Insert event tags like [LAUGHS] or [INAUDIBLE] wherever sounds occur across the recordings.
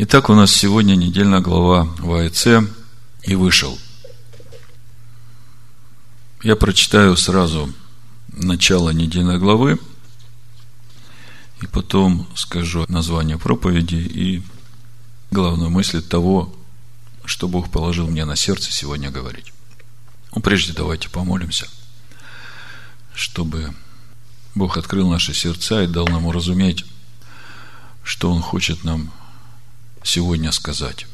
Итак, у нас сегодня недельная глава в АЭЦ и вышел. Я прочитаю сразу начало недельной главы, и потом скажу название проповеди и главную мысль того, что Бог положил мне на сердце сегодня говорить. Ну, прежде давайте помолимся, чтобы Бог открыл наши сердца и дал нам уразуметь, что Он хочет нам сегодня сказать.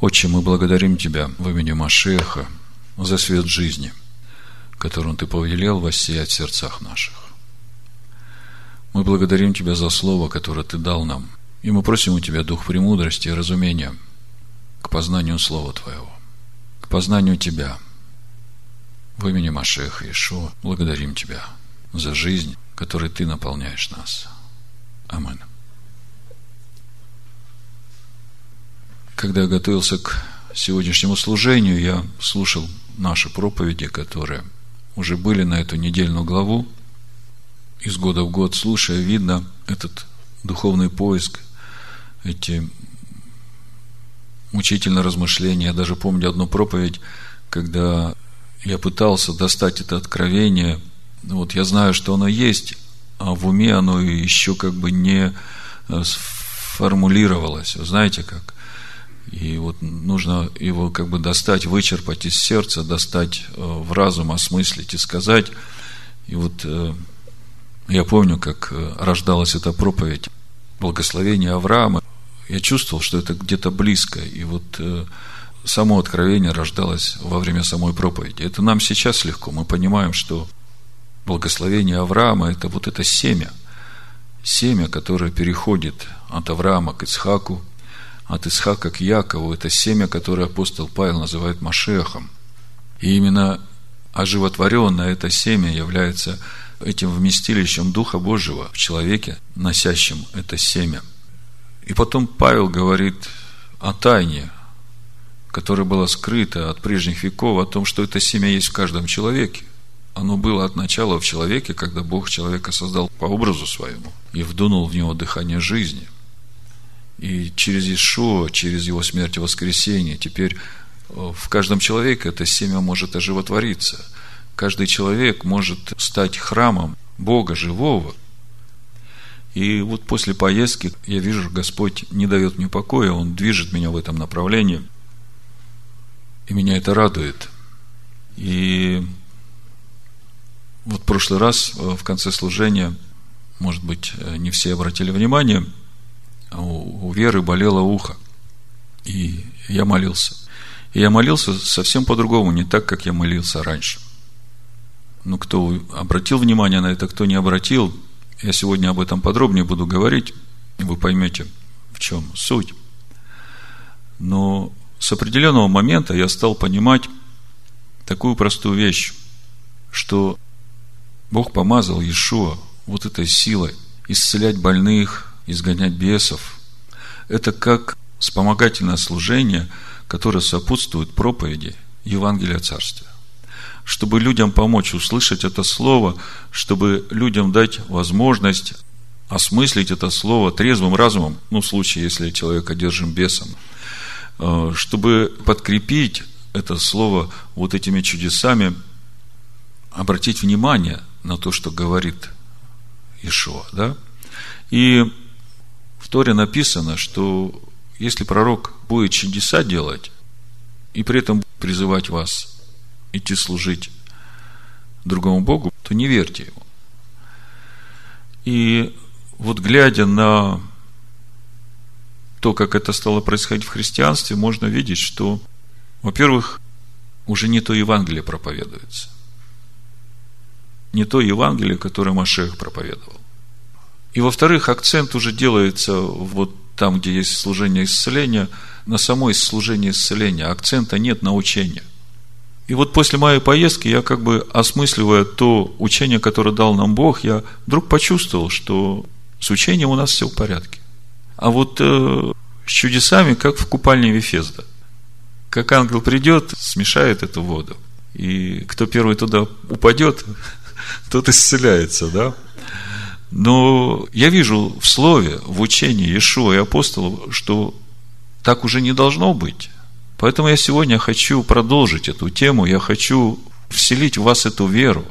Отче, мы благодарим Тебя в имени Машеха за свет жизни, которым Ты повелел воссиять в сердцах наших. Мы благодарим Тебя за Слово, которое Ты дал нам, и мы просим у Тебя дух премудрости и разумения к познанию Слова Твоего, к познанию Тебя. В имени Машеха Ишуа благодарим Тебя за жизнь, которой Ты наполняешь нас. Аминь. Когда я готовился к сегодняшнему служению, я слушал наши проповеди, которые уже были на эту недельную главу. Из года в год, слушая, видно этот духовный поиск, эти мучительные размышления. Я даже помню одну проповедь, когда я пытался достать это откровение. Вот я знаю, что оно есть, а в уме оно еще как бы не э, сформулировалось. Знаете как? И вот нужно его как бы достать, вычерпать из сердца, достать э, в разум, осмыслить и сказать. И вот э, я помню, как э, рождалась эта проповедь благословения Авраама. Я чувствовал, что это где-то близко. И вот само откровение рождалось во время самой проповеди. Это нам сейчас легко. Мы понимаем, что благословение Авраама – это вот это семя. Семя, которое переходит от Авраама к Ицхаку, от Исхака к Якову, это семя, которое апостол Павел называет Машехом. И именно оживотворенное это семя является этим вместилищем Духа Божьего в человеке, носящем это семя. И потом Павел говорит о тайне, которая была скрыта от прежних веков, о том, что это семя есть в каждом человеке. Оно было от начала в человеке, когда Бог человека создал по образу своему и вдунул в него дыхание жизни – и через Ишуа, через его смерть и воскресение, теперь э, в каждом человеке это семя может оживотвориться. Каждый человек может стать храмом Бога живого. И вот после поездки я вижу, Господь не дает мне покоя, Он движет меня в этом направлении. И меня это радует. И вот в прошлый раз э, в конце служения, может быть, э, не все обратили внимание – у Веры болело ухо. И я молился. И я молился совсем по-другому, не так, как я молился раньше. Ну, кто обратил внимание на это, кто не обратил, я сегодня об этом подробнее буду говорить, и вы поймете, в чем суть. Но с определенного момента я стал понимать такую простую вещь, что Бог помазал Иешуа вот этой силой исцелять больных, изгонять бесов. Это как вспомогательное служение, которое сопутствует проповеди Евангелия Царствия. Чтобы людям помочь услышать это слово, чтобы людям дать возможность осмыслить это слово трезвым разумом, ну, в случае, если человек одержим бесом, э, чтобы подкрепить это слово вот этими чудесами, обратить внимание на то, что говорит Ишуа, да? И Торе написано, что если пророк будет чудеса делать, и при этом призывать вас идти служить другому Богу, то не верьте ему. И вот глядя на то, как это стало происходить в христианстве, можно видеть, что, во-первых, уже не то Евангелие проповедуется. Не то Евангелие, которое Машех проповедовал. И во-вторых, акцент уже делается вот там, где есть служение исцеления, на само служение исцеления. Акцента нет на учение. И вот после моей поездки я как бы осмысливая то учение, которое дал нам Бог, я вдруг почувствовал, что с учением у нас все в порядке. А вот э, с чудесами, как в купальне Вефезда. Как ангел придет, смешает эту воду. И кто первый туда упадет, [LAUGHS] тот исцеляется, да? Но я вижу в слове, в учении Иешуа и апостолов, что так уже не должно быть. Поэтому я сегодня хочу продолжить эту тему, я хочу вселить в вас эту веру,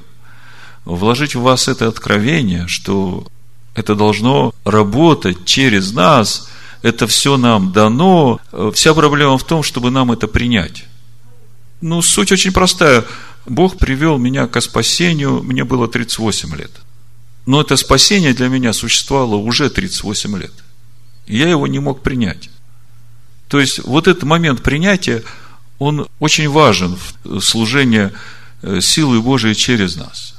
вложить в вас это откровение, что это должно работать через нас, это все нам дано. Вся проблема в том, чтобы нам это принять. Ну, суть очень простая. Бог привел меня к спасению, мне было 38 лет. Но это спасение для меня существовало уже 38 лет. Я его не мог принять. То есть, вот этот момент принятия, он очень важен в служении э, силы Божией через нас.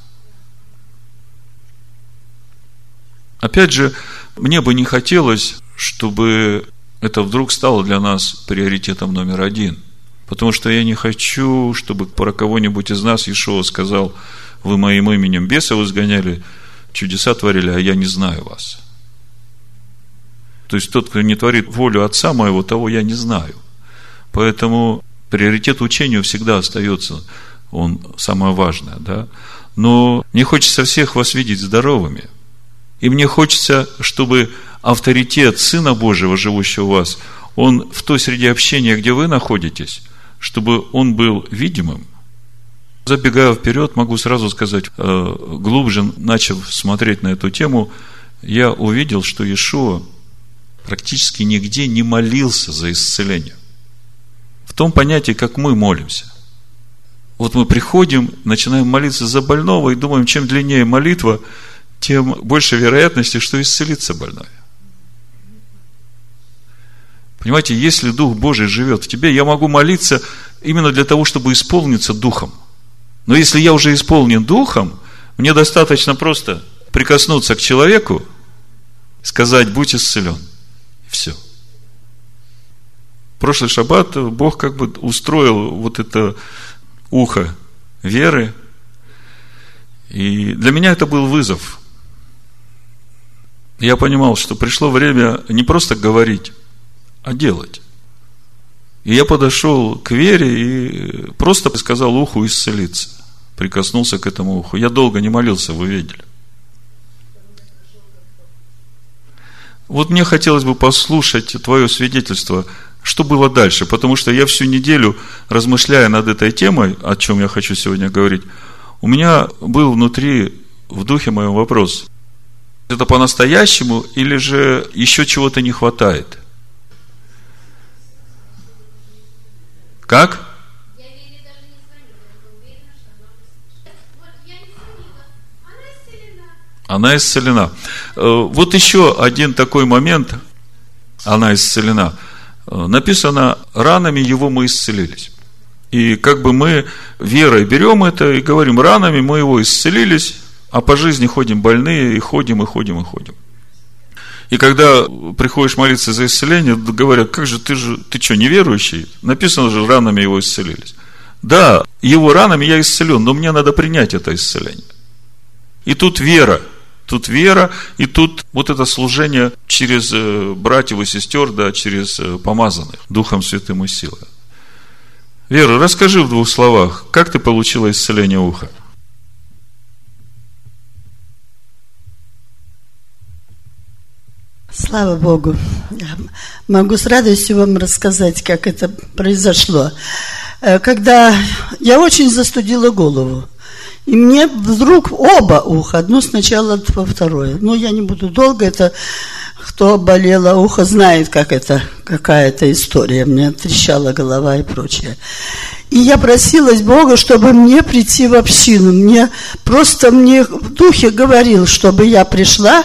Опять же, мне бы не хотелось, чтобы это вдруг стало для нас приоритетом номер один. Потому что я не хочу, чтобы про кого-нибудь из нас Ишуа сказал, вы моим именем бесов изгоняли, чудеса творили, а я не знаю вас. То есть тот, кто не творит волю Отца моего, того я не знаю. Поэтому приоритет учению всегда остается, он самое важное, да. Но мне хочется всех вас видеть здоровыми. И мне хочется, чтобы авторитет Сына Божьего, живущего у вас, он в той среде общения, где вы находитесь, чтобы он был видимым. Забегая вперед, могу сразу сказать, э, глубже начав смотреть на эту тему, я увидел, что Иешуа практически нигде не молился за исцеление. В том понятии, как мы молимся. Вот мы приходим, начинаем молиться за больного и думаем, чем длиннее молитва, тем больше вероятности, что исцелится больной. Понимаете, если Дух Божий живет в тебе, я могу молиться именно для того, чтобы исполниться Духом. Но если я уже исполнен Духом, мне достаточно просто прикоснуться к человеку, сказать, будь исцелен. И все. прошлый шаббат Бог как бы устроил вот это ухо веры. И для меня это был вызов. Я понимал, что пришло время не просто говорить, а делать. И я подошел к Вере и просто сказал уху исцелиться. Прикоснулся к этому уху. Я долго не молился, вы видели. Вот мне хотелось бы послушать твое свидетельство, что было дальше, потому что я всю неделю, размышляя над этой темой, о чем я хочу сегодня говорить, у меня был внутри, в духе моем вопрос, это по-настоящему или же еще чего-то не хватает? Как? Она исцелена. Э, вот еще один такой момент. Она исцелена. Э, написано, ранами его мы исцелились. И как бы мы верой берем это и говорим, ранами мы его исцелились, а по жизни ходим больные, и ходим, и ходим, и ходим. И когда приходишь молиться за исцеление, говорят, как же ты же, ты что, неверующий? Написано же, ранами его исцелились. Да, его ранами я исцелен, но мне надо принять это исцеление. И тут вера. Тут вера, и тут вот это служение через э, братьев и сестер, да, через э, помазанных Духом Святым и силой. Вера, расскажи в двух словах, как ты получила исцеление уха? Слава Богу. Могу с радостью вам рассказать, как это произошло. Э, когда я очень застудила голову, и мне вдруг оба уха, одно сначала, во второе. Но я не буду долго, это кто болело ухо, знает, как это, какая это история. Мне трещала голова и прочее. И я просилась Бога, чтобы мне прийти в общину. Мне просто мне в духе говорил, чтобы я пришла,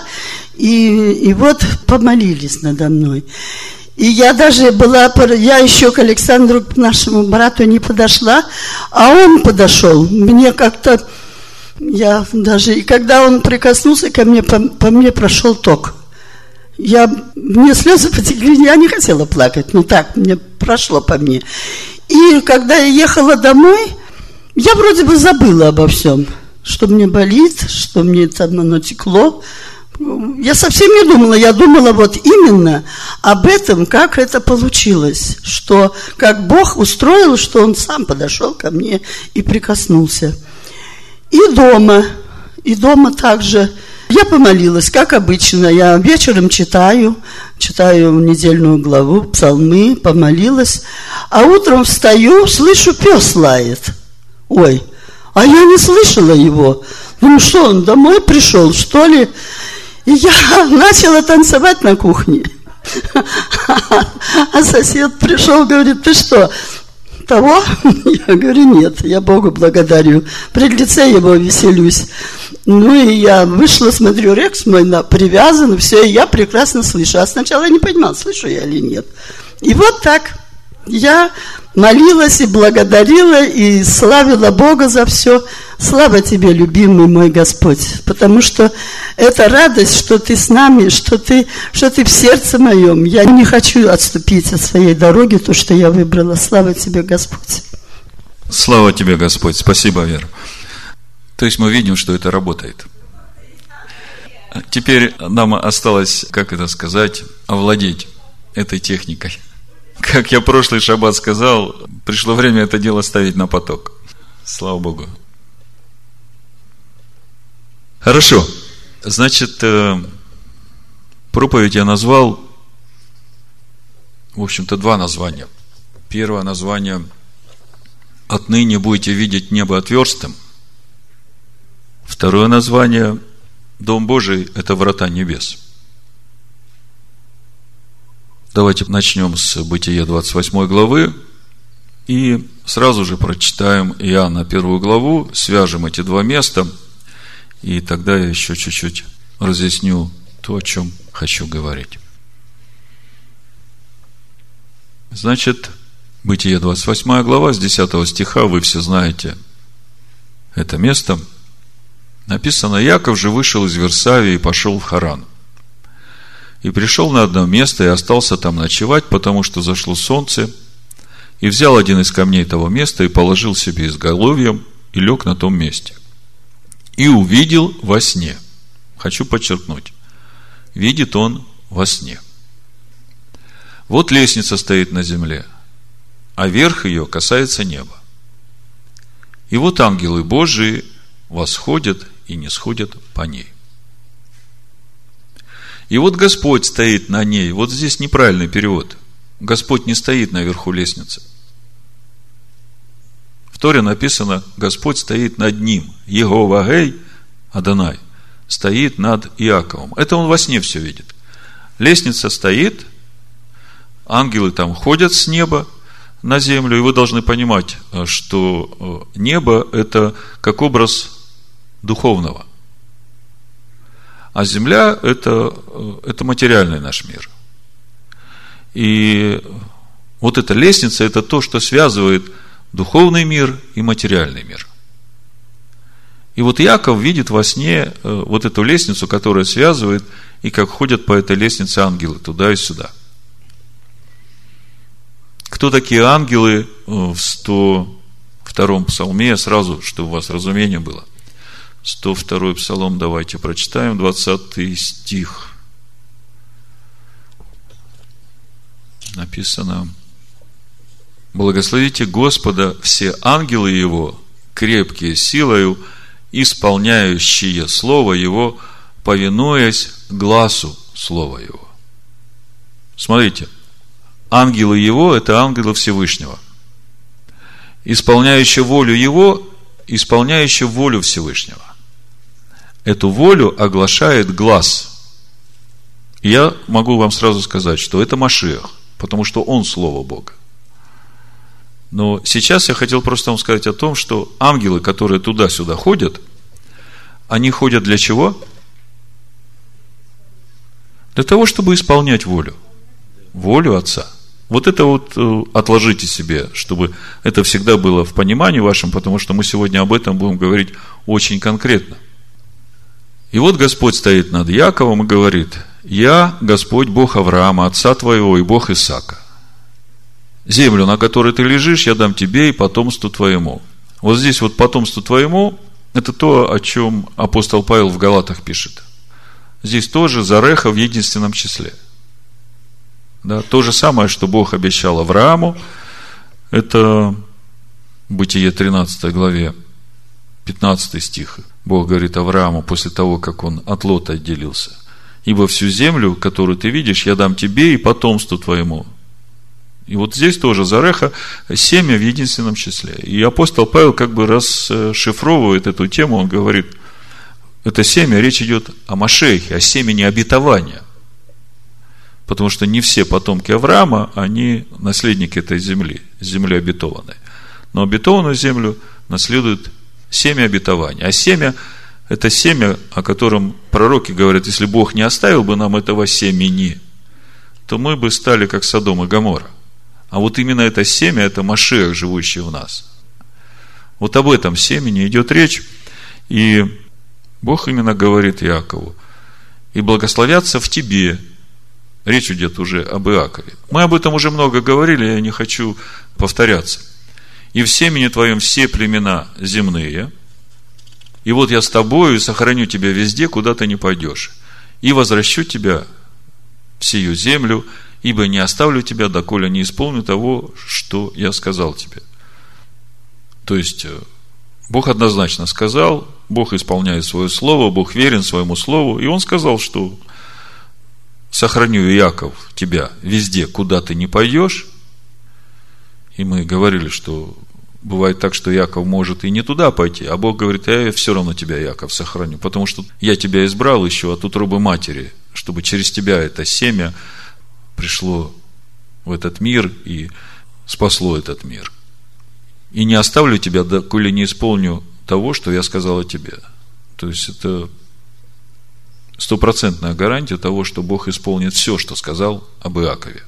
и, и вот помолились надо мной. И я даже была, я еще к Александру, к нашему брату не подошла, а он подошел. Мне как-то, я даже, и когда он прикоснулся ко мне, по, по мне прошел ток. Я, мне слезы потекли, я не хотела плакать, но так, мне прошло по мне. И когда я ехала домой, я вроде бы забыла обо всем, что мне болит, что мне там оно текло, я совсем не думала, я думала вот именно об этом, как это получилось, что как Бог устроил, что Он сам подошел ко мне и прикоснулся. И дома, и дома также Я помолилась, как обычно. Я вечером читаю, читаю недельную главу, псалмы, помолилась. А утром встаю, слышу, пес лает. Ой, а я не слышала его. Ну что, он домой пришел, что ли? И я [LAUGHS] начала танцевать на кухне. [LAUGHS] А сосед пришел, говорит, ты что, того? [LAUGHS] Я говорю, нет, я Богу благодарю. Пред лице его веселюсь. Ну и я вышла, смотрю, Рекс мой на, привязан, все, и я прекрасно слышу. А сначала я не понимала, слышу я или нет. И вот так я молилась и благодарила, и славила Бога за все. Слава тебе, любимый мой Господь, потому что это радость, что ты с нами, что ты, что ты в сердце моем. Я не хочу отступить от своей дороги, то, что я выбрала. Слава тебе, Господь. Слава тебе, Господь. Спасибо, Вера. То есть мы видим, что это работает. Теперь нам осталось, как это сказать, овладеть этой техникой. Как я прошлый шаббат сказал, пришло время это дело ставить на поток. Слава Богу. Хорошо. Значит, э, проповедь я назвал, в общем-то, два названия. Первое название «Отныне будете видеть небо отверстым». Второе название «Дом Божий – это врата небес». Давайте начнем с Бытия 28 главы и сразу же прочитаем Иоанна первую главу, свяжем эти два места, и тогда я еще чуть-чуть разъясню то, о чем хочу говорить. Значит, Бытие 28 глава, с 10 стиха, вы все знаете это место. Написано, Яков же вышел из Версавии и пошел в Харан – и пришел на одно место и остался там ночевать, потому что зашло солнце, и взял один из камней того места и положил себе изголовьем и лег на том месте. И увидел во сне. Хочу подчеркнуть. Видит он во сне. Вот лестница стоит на земле, а верх ее касается неба. И вот ангелы Божии восходят и не сходят по ней. И вот Господь стоит на ней. Вот здесь неправильный перевод. Господь не стоит наверху лестницы. В Торе написано, Господь стоит над ним. Его вагей, Адонай, стоит над Иаковом. Это он во сне все видит. Лестница стоит, ангелы там ходят с неба на землю, и вы должны понимать, что э, небо – это как образ духовного – а земля это, это материальный наш мир. И вот эта лестница это то, что связывает духовный мир и материальный мир. И вот Яков видит во сне э, вот эту лестницу, которая связывает, и как ходят по этой лестнице ангелы туда и сюда. Кто такие ангелы э, в 102 псалме, сразу, чтобы у вас разумение было – 102 псалом давайте прочитаем, 20 стих. Написано, Благословите Господа все ангелы Его, крепкие силою, исполняющие Слово Его, повинуясь глазу Слова Его. Смотрите, ангелы Его – это ангелы Всевышнего. Исполняющие волю Его, исполняющие волю Всевышнего эту волю оглашает глаз. я могу вам сразу сказать, что это Машиах, потому что он Слово Бога. Но сейчас я хотел просто вам сказать о том, что ангелы, которые туда-сюда ходят, они ходят для чего? Для того, чтобы исполнять волю. Волю Отца. Вот это вот э, отложите себе, чтобы это всегда было в понимании вашем, потому что мы сегодня об этом будем говорить очень конкретно. И вот Господь стоит над Яковом и говорит, «Я Господь Бог Авраама, отца твоего, и Бог Исаака. Землю, на которой ты лежишь, я дам тебе и потомству твоему». Вот здесь вот потомству твоему, это то, о чем апостол Павел в Галатах пишет. Здесь тоже Зареха в единственном числе. Да, то же самое, что Бог обещал Аврааму, это Бытие 13 главе, 15 стих Бог говорит Аврааму после того, как он от Лота отделился. Ибо всю землю, которую ты видишь, я дам тебе и потомству твоему. И вот здесь тоже Зареха семя в единственном числе. И апостол Павел как бы расшифровывает эту тему, он говорит, это семя, речь идет о Машехе, о семени обетования. Потому что не все потомки Авраама, они наследники этой земли, земли обетованной. Но обетованную землю наследует семя обетования. А семя – это семя, о котором пророки говорят, если Бог не оставил бы нам этого семени, то мы бы стали как Содом и Гамора. А вот именно это семя, это Машех, живущий в нас. Вот об этом семени идет речь. И Бог именно говорит Иакову, и благословятся в тебе Речь идет уже об Иакове. Мы об этом уже много говорили, я не хочу повторяться. И в семени твоем все племена земные, и вот я с тобою сохраню тебя везде, куда ты не пойдешь, и возвращу тебя в сию землю, ибо не оставлю тебя, доколе не исполню того, что я сказал тебе. То есть, э, Бог однозначно сказал, Бог исполняет свое слово, Бог верен своему слову, и Он сказал, что сохраню, Яков, тебя везде, куда ты не пойдешь. И мы говорили, что бывает так, что Яков может и не туда пойти, а Бог говорит, я все равно тебя, Яков, сохраню, потому что я тебя избрал еще от утробы матери, чтобы через тебя это семя пришло в этот мир и спасло этот мир. И не оставлю тебя, доколе не исполню того, что я сказал о тебе. То есть, это стопроцентная гарантия того, что Бог исполнит все, что сказал об Иакове.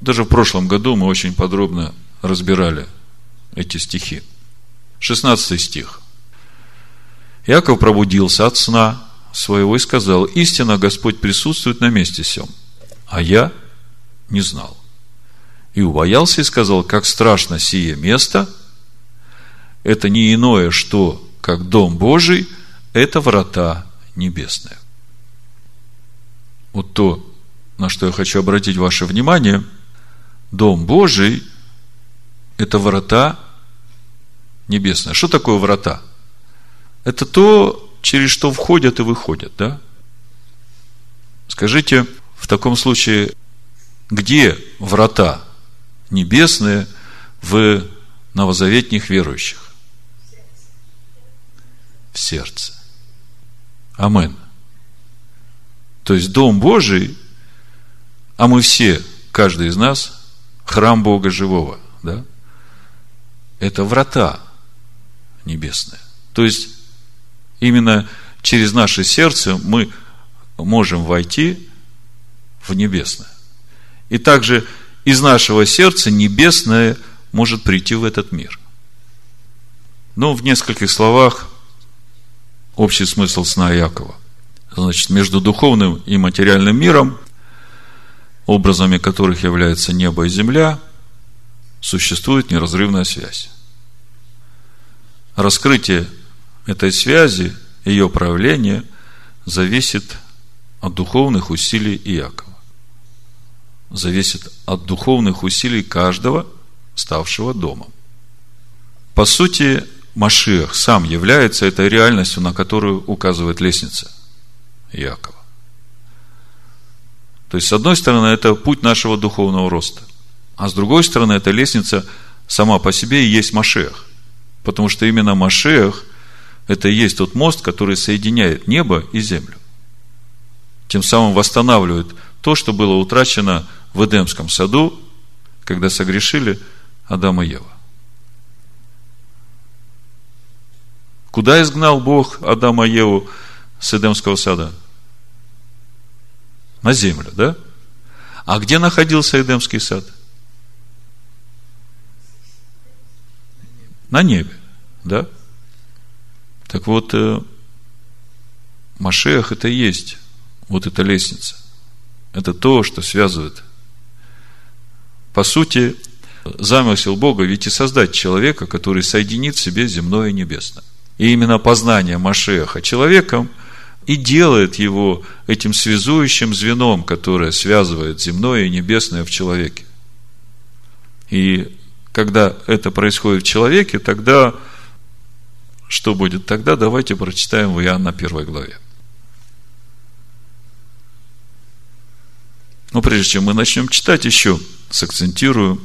Даже в прошлом году мы очень подробно разбирали эти стихи. 16 стих. Иаков пробудился от сна своего и сказал, истинно Господь присутствует на месте сем, а я не знал. И убоялся и сказал, как страшно сие место, это не иное, что, как дом Божий, это врата небесное. Вот то, на что я хочу обратить ваше внимание, Дом Божий – это врата небесные. Что такое врата? Это то, через что входят и выходят, да? Скажите, в таком случае, где врата небесные в новозаветних верующих? В сердце. Амен. То есть Дом Божий, а мы все, каждый из нас, храм Бога живого, да? Это врата небесные. То есть, именно через наше сердце мы можем войти в небесное. И также из нашего сердца небесное может прийти в этот мир. Но в нескольких словах общий смысл сна Якова. Значит, между духовным и материальным миром, образами которых являются небо и земля, существует неразрывная связь. Раскрытие этой связи, ее проявление зависит от духовных усилий Иакова. Зависит от духовных усилий каждого, ставшего домом. По сути, Машиах сам является этой реальностью, на которую указывает лестница Якова. То есть, с одной стороны, это путь нашего духовного роста, а с другой стороны, эта лестница сама по себе и есть Машех. Потому что именно Машех – это и есть тот мост, который соединяет небо и землю. Тем самым восстанавливает то, что было утрачено в Эдемском саду, когда согрешили Адам и Ева. Куда изгнал Бог Адама и Еву с Эдемского сада? На землю, да? А где находился Эдемский сад? На небе, да? Так вот, э, Машех это и есть вот эта лестница. Это то, что связывает. По сути, замысел Бога ведь и создать человека, который соединит в себе земное и небесное. И именно познание Машеха человеком и делает его этим связующим звеном, которое связывает земное и небесное в человеке. И когда это происходит в человеке, тогда что будет тогда, давайте прочитаем в Иоанна первой главе. Но прежде чем мы начнем читать, еще сакцентирую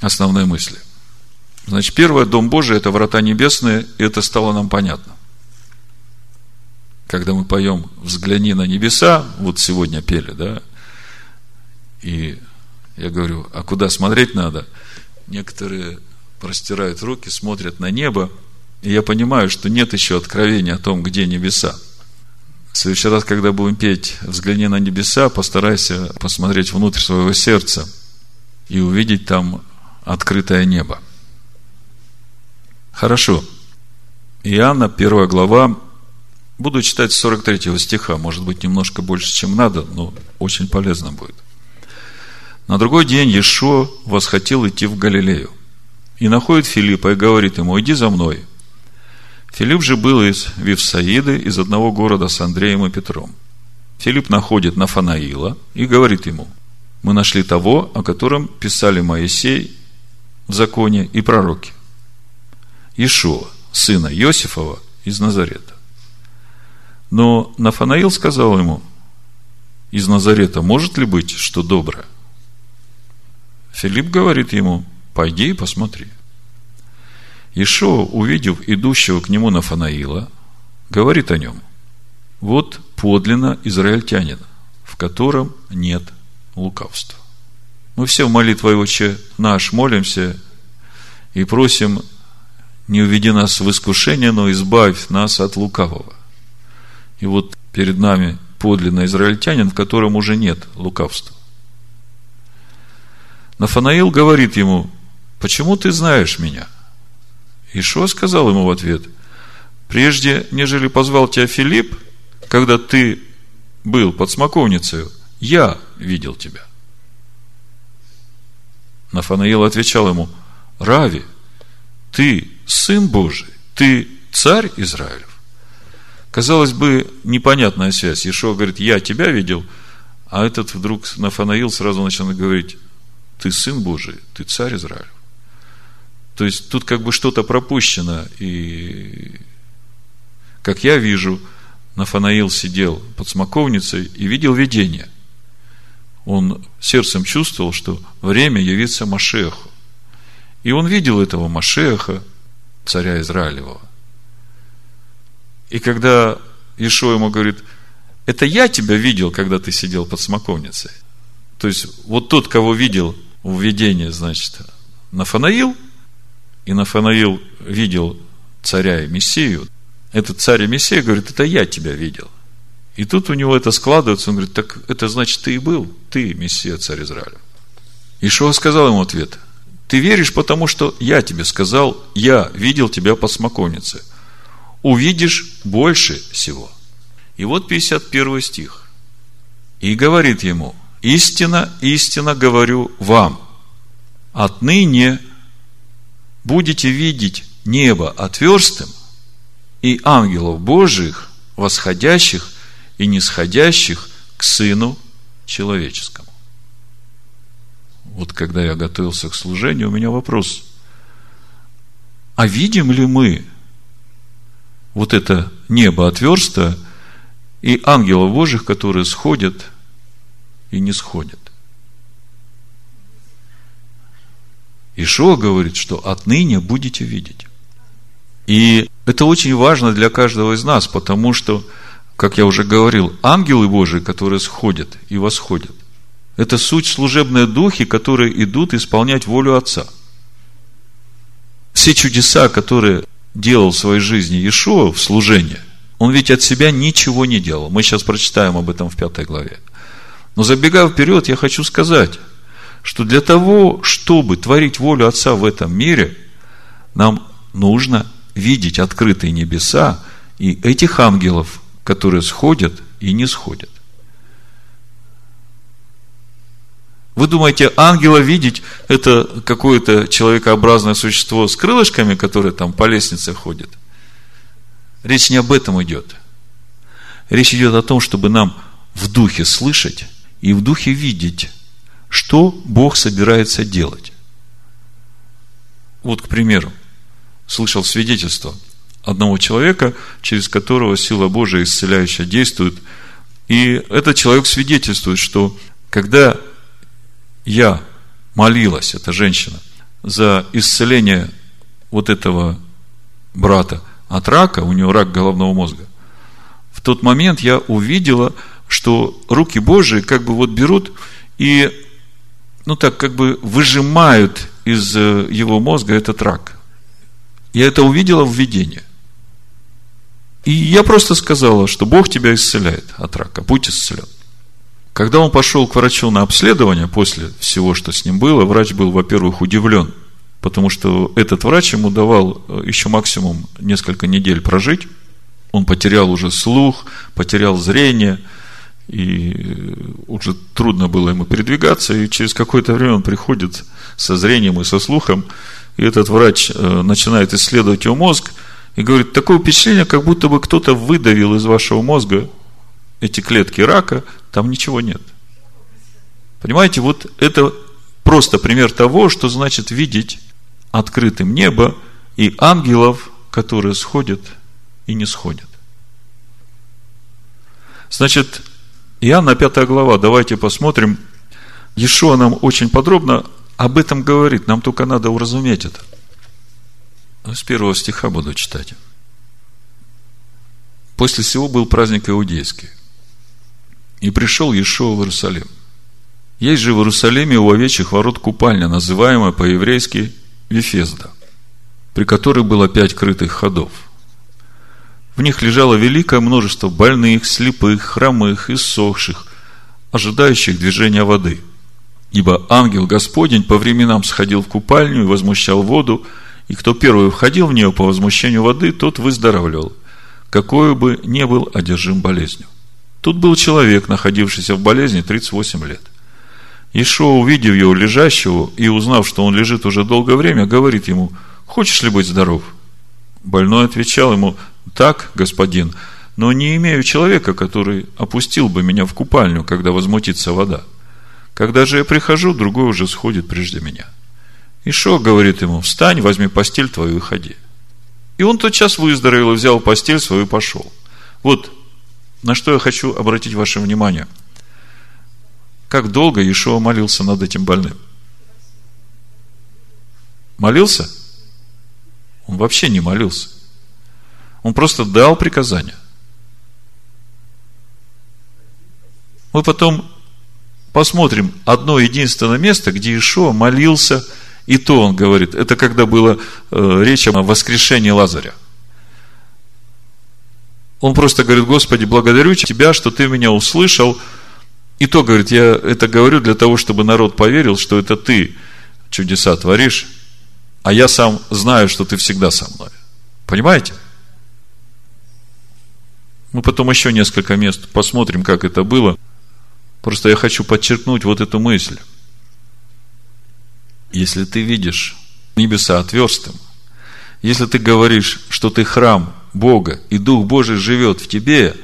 основные мысли. Значит, первое, Дом Божий – это врата небесные, и это стало нам понятно. Когда мы поем «Взгляни на небеса», вот сегодня пели, да, и я говорю, а куда смотреть надо? Некоторые простирают руки, смотрят на небо, и я понимаю, что нет еще откровения о том, где небеса – в следующий раз, когда будем петь «Взгляни на небеса», постарайся посмотреть внутрь своего сердца и увидеть там открытое небо. Хорошо. Иоанна, первая глава. Буду читать с 43 стиха. Может быть, немножко больше, чем надо, но очень полезно будет. На другой день Ешо восхотел идти в Галилею. И находит Филиппа и говорит ему, иди за мной. Филипп же был из Вифсаиды, из одного города с Андреем и Петром. Филипп находит Нафанаила и говорит ему, мы нашли того, о котором писали Моисей в законе и пророки. Ишуа, сына Иосифова из Назарета. Но Нафанаил сказал ему, из Назарета может ли быть что доброе? Филипп говорит ему, пойди и посмотри. Ишо, увидев идущего к нему Нафанаила, говорит о нем. Вот подлинно израильтянин, в котором нет лукавства. Мы все в молитве Отче наш молимся и просим, не уведи нас в искушение, но избавь нас от лукавого. И вот перед нами подлинно израильтянин, в котором уже нет лукавства. Нафанаил говорит ему, почему ты знаешь меня – Ишо сказал ему в ответ, прежде, нежели позвал тебя Филипп, когда ты был под смоковницей, я видел тебя. Нафанаил отвечал ему, Рави, ты сын Божий, ты царь Израилев. Казалось бы, непонятная связь. Ишо говорит, я тебя видел, а этот вдруг Нафанаил сразу начинает говорить, ты сын Божий, ты царь Израилев. То есть тут как бы что-то пропущено. И как я вижу, Нафанаил сидел под смоковницей и видел видение. Он сердцем чувствовал, что время явиться Машеху. И он видел этого Машеха, царя Израилевого. И когда Ишо ему говорит, это я тебя видел, когда ты сидел под смоковницей. То есть, вот тот, кого видел в видении, значит, Нафанаил – и Нафанаил видел царя и Мессию, этот царь и Мессия говорит, это я тебя видел. И тут у него это складывается, он говорит, так это значит, ты и был, ты Мессия, царь Израиля. Ишуа сказал ему ответ, ты веришь, потому что я тебе сказал, я видел тебя по смоковнице. Увидишь больше всего. И вот 51 стих. И говорит ему, истина, истина говорю вам, отныне будете видеть небо отверстым и ангелов Божьих, восходящих и нисходящих к Сыну Человеческому. Вот когда я готовился к служению, у меня вопрос. А видим ли мы вот это небо отверстое и ангелов Божьих, которые сходят и не сходят? Ишуа говорит, что отныне будете видеть. И это очень важно для каждого из нас, потому что, как я уже говорил, ангелы Божии, которые сходят и восходят, это суть служебные духи, которые идут исполнять волю Отца. Все чудеса, которые делал в своей жизни Иешуа в служении, он ведь от себя ничего не делал. Мы сейчас прочитаем об этом в пятой главе. Но забегая вперед, я хочу сказать, что для того, чтобы творить волю Отца в этом мире, нам нужно видеть открытые небеса и этих ангелов, которые сходят и не сходят. Вы думаете, ангела видеть – это какое-то человекообразное существо с крылышками, которое там по лестнице ходит? Речь не об этом идет. Речь идет о том, чтобы нам в духе слышать и в духе видеть что Бог собирается делать. Вот, к примеру, слышал свидетельство одного человека, через которого сила Божия исцеляющая действует. И этот человек свидетельствует, что когда я молилась, эта женщина, за исцеление вот этого брата от рака, у него рак головного мозга, в тот момент я увидела, что руки Божии как бы вот берут и, ну так, как бы выжимают из э, его мозга этот рак. Я это увидела в видении. И я просто сказала, что Бог тебя исцеляет от рака, будь исцелен. Когда он пошел к врачу на обследование, после всего, что с ним было, врач был, во-первых, удивлен, потому что этот врач ему давал э, еще максимум несколько недель прожить. Он потерял уже слух, потерял зрение, и э, уже трудно было ему передвигаться, и через какое-то время он приходит со зрением и со слухом, и этот врач э, начинает исследовать его мозг, и говорит, такое впечатление, как будто бы кто-то выдавил из вашего мозга эти клетки рака, там ничего нет. Понимаете, вот это просто пример того, что значит видеть открытым небо и ангелов, которые сходят и не сходят. Значит, Иоанна 5 глава, давайте посмотрим. Ешуа нам очень подробно об этом говорит, нам только надо уразуметь это. С первого стиха буду читать. После всего был праздник иудейский. И пришел Ешуа в Иерусалим. Есть же в Иерусалиме у овечьих ворот купальня, называемая по-еврейски Вифезда, при которой было пять крытых ходов. В них лежало великое множество больных, слепых, хромых, иссохших, ожидающих движения воды. Ибо ангел Господень по временам сходил в купальню и возмущал воду, и кто первый входил в нее по возмущению воды, тот выздоравливал, какой бы ни был одержим болезнью. Тут был человек, находившийся в болезни 38 лет. Ишуа, увидев его лежащего и узнав, что он лежит уже долгое время, говорит ему, хочешь ли быть здоров? Больной отвечал ему, так, господин, но не имею человека, который опустил бы меня в купальню, когда возмутится вода. Когда же я прихожу, другой уже сходит прежде меня. Ишо говорит ему, встань, возьми постель твою и ходи. И он тотчас выздоровел и взял постель свою и пошел. Вот на что я хочу обратить ваше внимание – как долго Иешуа молился над этим больным? Молился? Он вообще не молился. Он просто дал приказание. Мы потом посмотрим одно единственное место, где Ишуа молился, и то он говорит, это когда было э, речь о воскрешении Лазаря. Он просто говорит, Господи, благодарю Тебя, что Ты меня услышал, и то, говорит, я это говорю для того, чтобы народ поверил, что это ты чудеса творишь, а я сам знаю, что ты всегда со мной. Понимаете? Мы потом еще несколько мест посмотрим, как это было. Просто я хочу подчеркнуть вот эту мысль. Если ты видишь небеса отверстым, если ты говоришь, что ты храм Бога, и Дух Божий живет в тебе,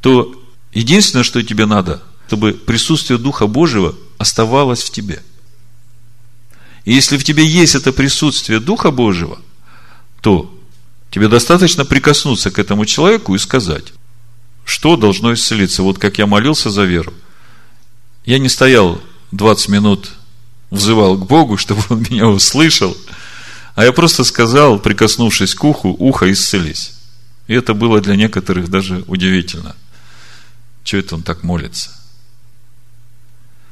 то единственное, что тебе надо, чтобы присутствие Духа Божьего оставалось в тебе. И если в тебе есть это присутствие Духа Божьего, то тебе достаточно прикоснуться к этому человеку и сказать, что должно исцелиться. Вот как я молился за веру. Я не стоял 20 минут, взывал к Богу, [LAUGHS] чтобы Он меня услышал, а я просто сказал, прикоснувшись к уху, ухо исцелись. И это было для некоторых даже удивительно. Что это он так молится?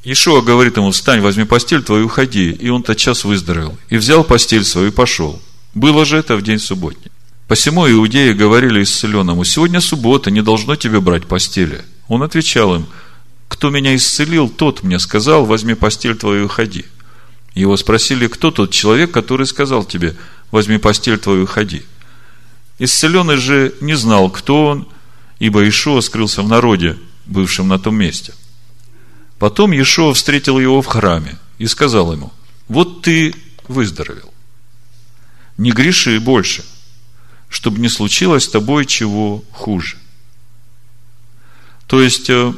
Ишуа говорит ему, встань, возьми постель твою уходи. И он тотчас выздоровел. И взял постель свою и пошел. Было же это в день субботний. Посему иудеи говорили исцеленному, сегодня суббота, не должно тебе брать постели. Он отвечал им, кто меня исцелил, тот мне сказал, возьми постель твою и ходи. Его спросили, кто тот человек, который сказал тебе, возьми постель твою и ходи. Исцеленный же не знал, кто он, ибо Ишуа скрылся в народе, бывшем на том месте. Потом Иешуа встретил его в храме и сказал ему, вот ты выздоровел. Не греши больше, чтобы не случилось с тобой чего хуже. То есть, э,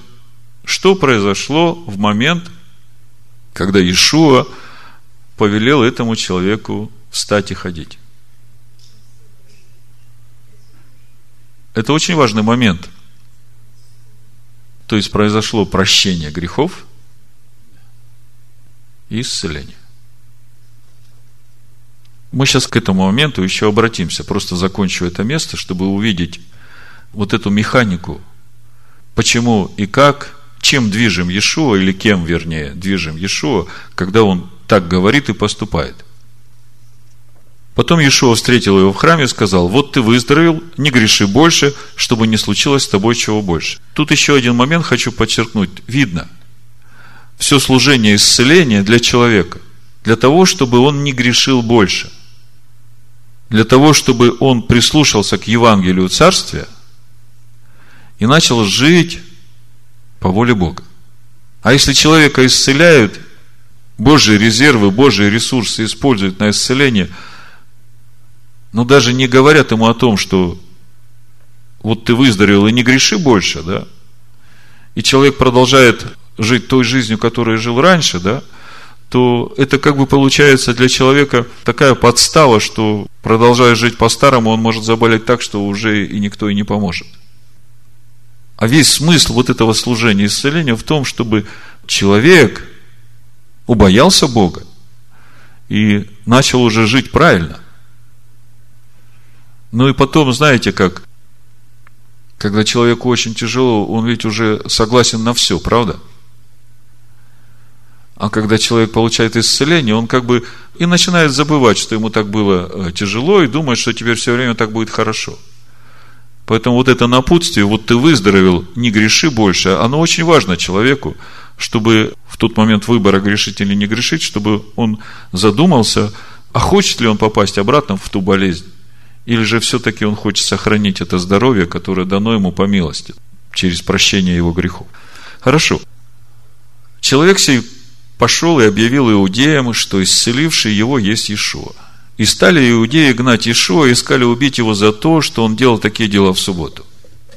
что произошло в момент, когда Иешуа повелел этому человеку встать и ходить? Это очень важный момент. То есть произошло прощение грехов и исцеление. Мы сейчас к этому моменту еще обратимся. Просто закончу это место, чтобы увидеть вот эту механику, почему и как, чем движем Иешуа, или кем, вернее, движем Иешуа, когда он так говорит и поступает. Потом Иешуа встретил его в храме и сказал, вот ты выздоровел, не греши больше, чтобы не случилось с тобой чего больше. Тут еще один момент хочу подчеркнуть. Видно, все служение исцеления для человека, для того, чтобы он не грешил больше – для того, чтобы он прислушался к Евангелию Царствия и начал жить по воле Бога. А если человека исцеляют, Божьи резервы, Божьи ресурсы используют на исцеление, но даже не говорят ему о том, что вот ты выздоровел и не греши больше, да, и человек продолжает жить той жизнью, которой жил раньше, да, то это как бы получается для человека такая подстава, что продолжая жить по-старому, он может заболеть так, что уже и никто и не поможет. А весь смысл вот этого служения исцеления в том, чтобы человек убоялся Бога и начал уже жить правильно. Ну и потом, знаете как, когда человеку очень тяжело, он ведь уже согласен на все, правда? – а когда человек получает исцеление, он как бы и начинает забывать, что ему так было э, тяжело, и думает, что теперь все время так будет хорошо. Поэтому вот это напутствие, вот ты выздоровел, не греши больше, оно очень важно человеку, чтобы в тот момент выбора грешить или не грешить, чтобы он задумался, а хочет ли он попасть обратно в ту болезнь, или же все-таки он хочет сохранить это здоровье, которое дано ему по милости, через прощение его грехов. Хорошо. Человек сей пошел и объявил иудеям, что исцеливший его есть Иешуа. И стали иудеи гнать Иешуа, и искали убить его за то, что он делал такие дела в субботу.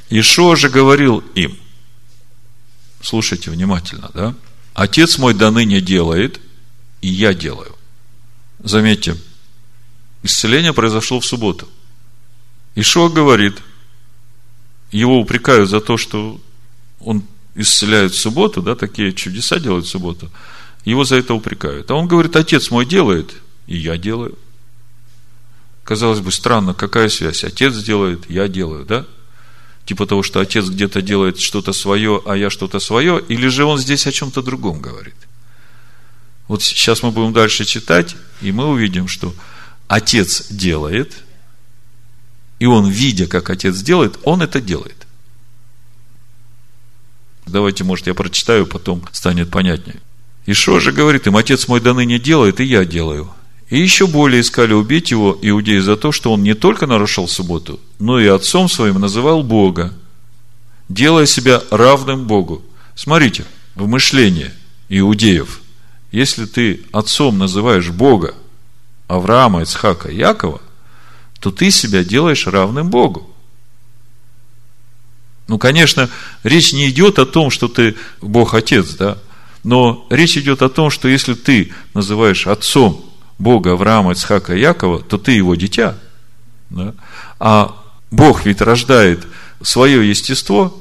Иешуа же говорил им, слушайте внимательно, да? Отец мой до ныне делает, и я делаю. Заметьте, исцеление произошло в субботу. Ишуа говорит, его упрекают за то, что он исцеляет в субботу, да, такие чудеса делает в субботу – его за это упрекают. А он говорит, отец мой делает, и я делаю. Казалось бы, странно, какая связь? Отец делает, я делаю, да? Типа того, что отец где-то делает что-то свое, а я что-то свое, или же он здесь о чем-то другом говорит? Вот сейчас мы будем дальше читать, и мы увидим, что отец делает, и он, видя, как отец делает, он это делает. Давайте, может, я прочитаю, потом станет понятнее. Ишо же говорит им, отец мой до ныне делает, и я делаю. И еще более искали убить его иудеи за то, что он не только нарушал субботу, но и отцом своим называл Бога, делая себя равным Богу. Смотрите, в мышлении иудеев, если ты отцом называешь Бога, Авраама, Ицхака, Якова, то ты себя делаешь равным Богу. Ну, конечно, речь не идет о том, что ты Бог Отец, да, но речь идет о том, что если ты называешь отцом Бога Авраама, Ицхака и Якова, то ты его дитя. Да? А Бог ведь рождает свое естество,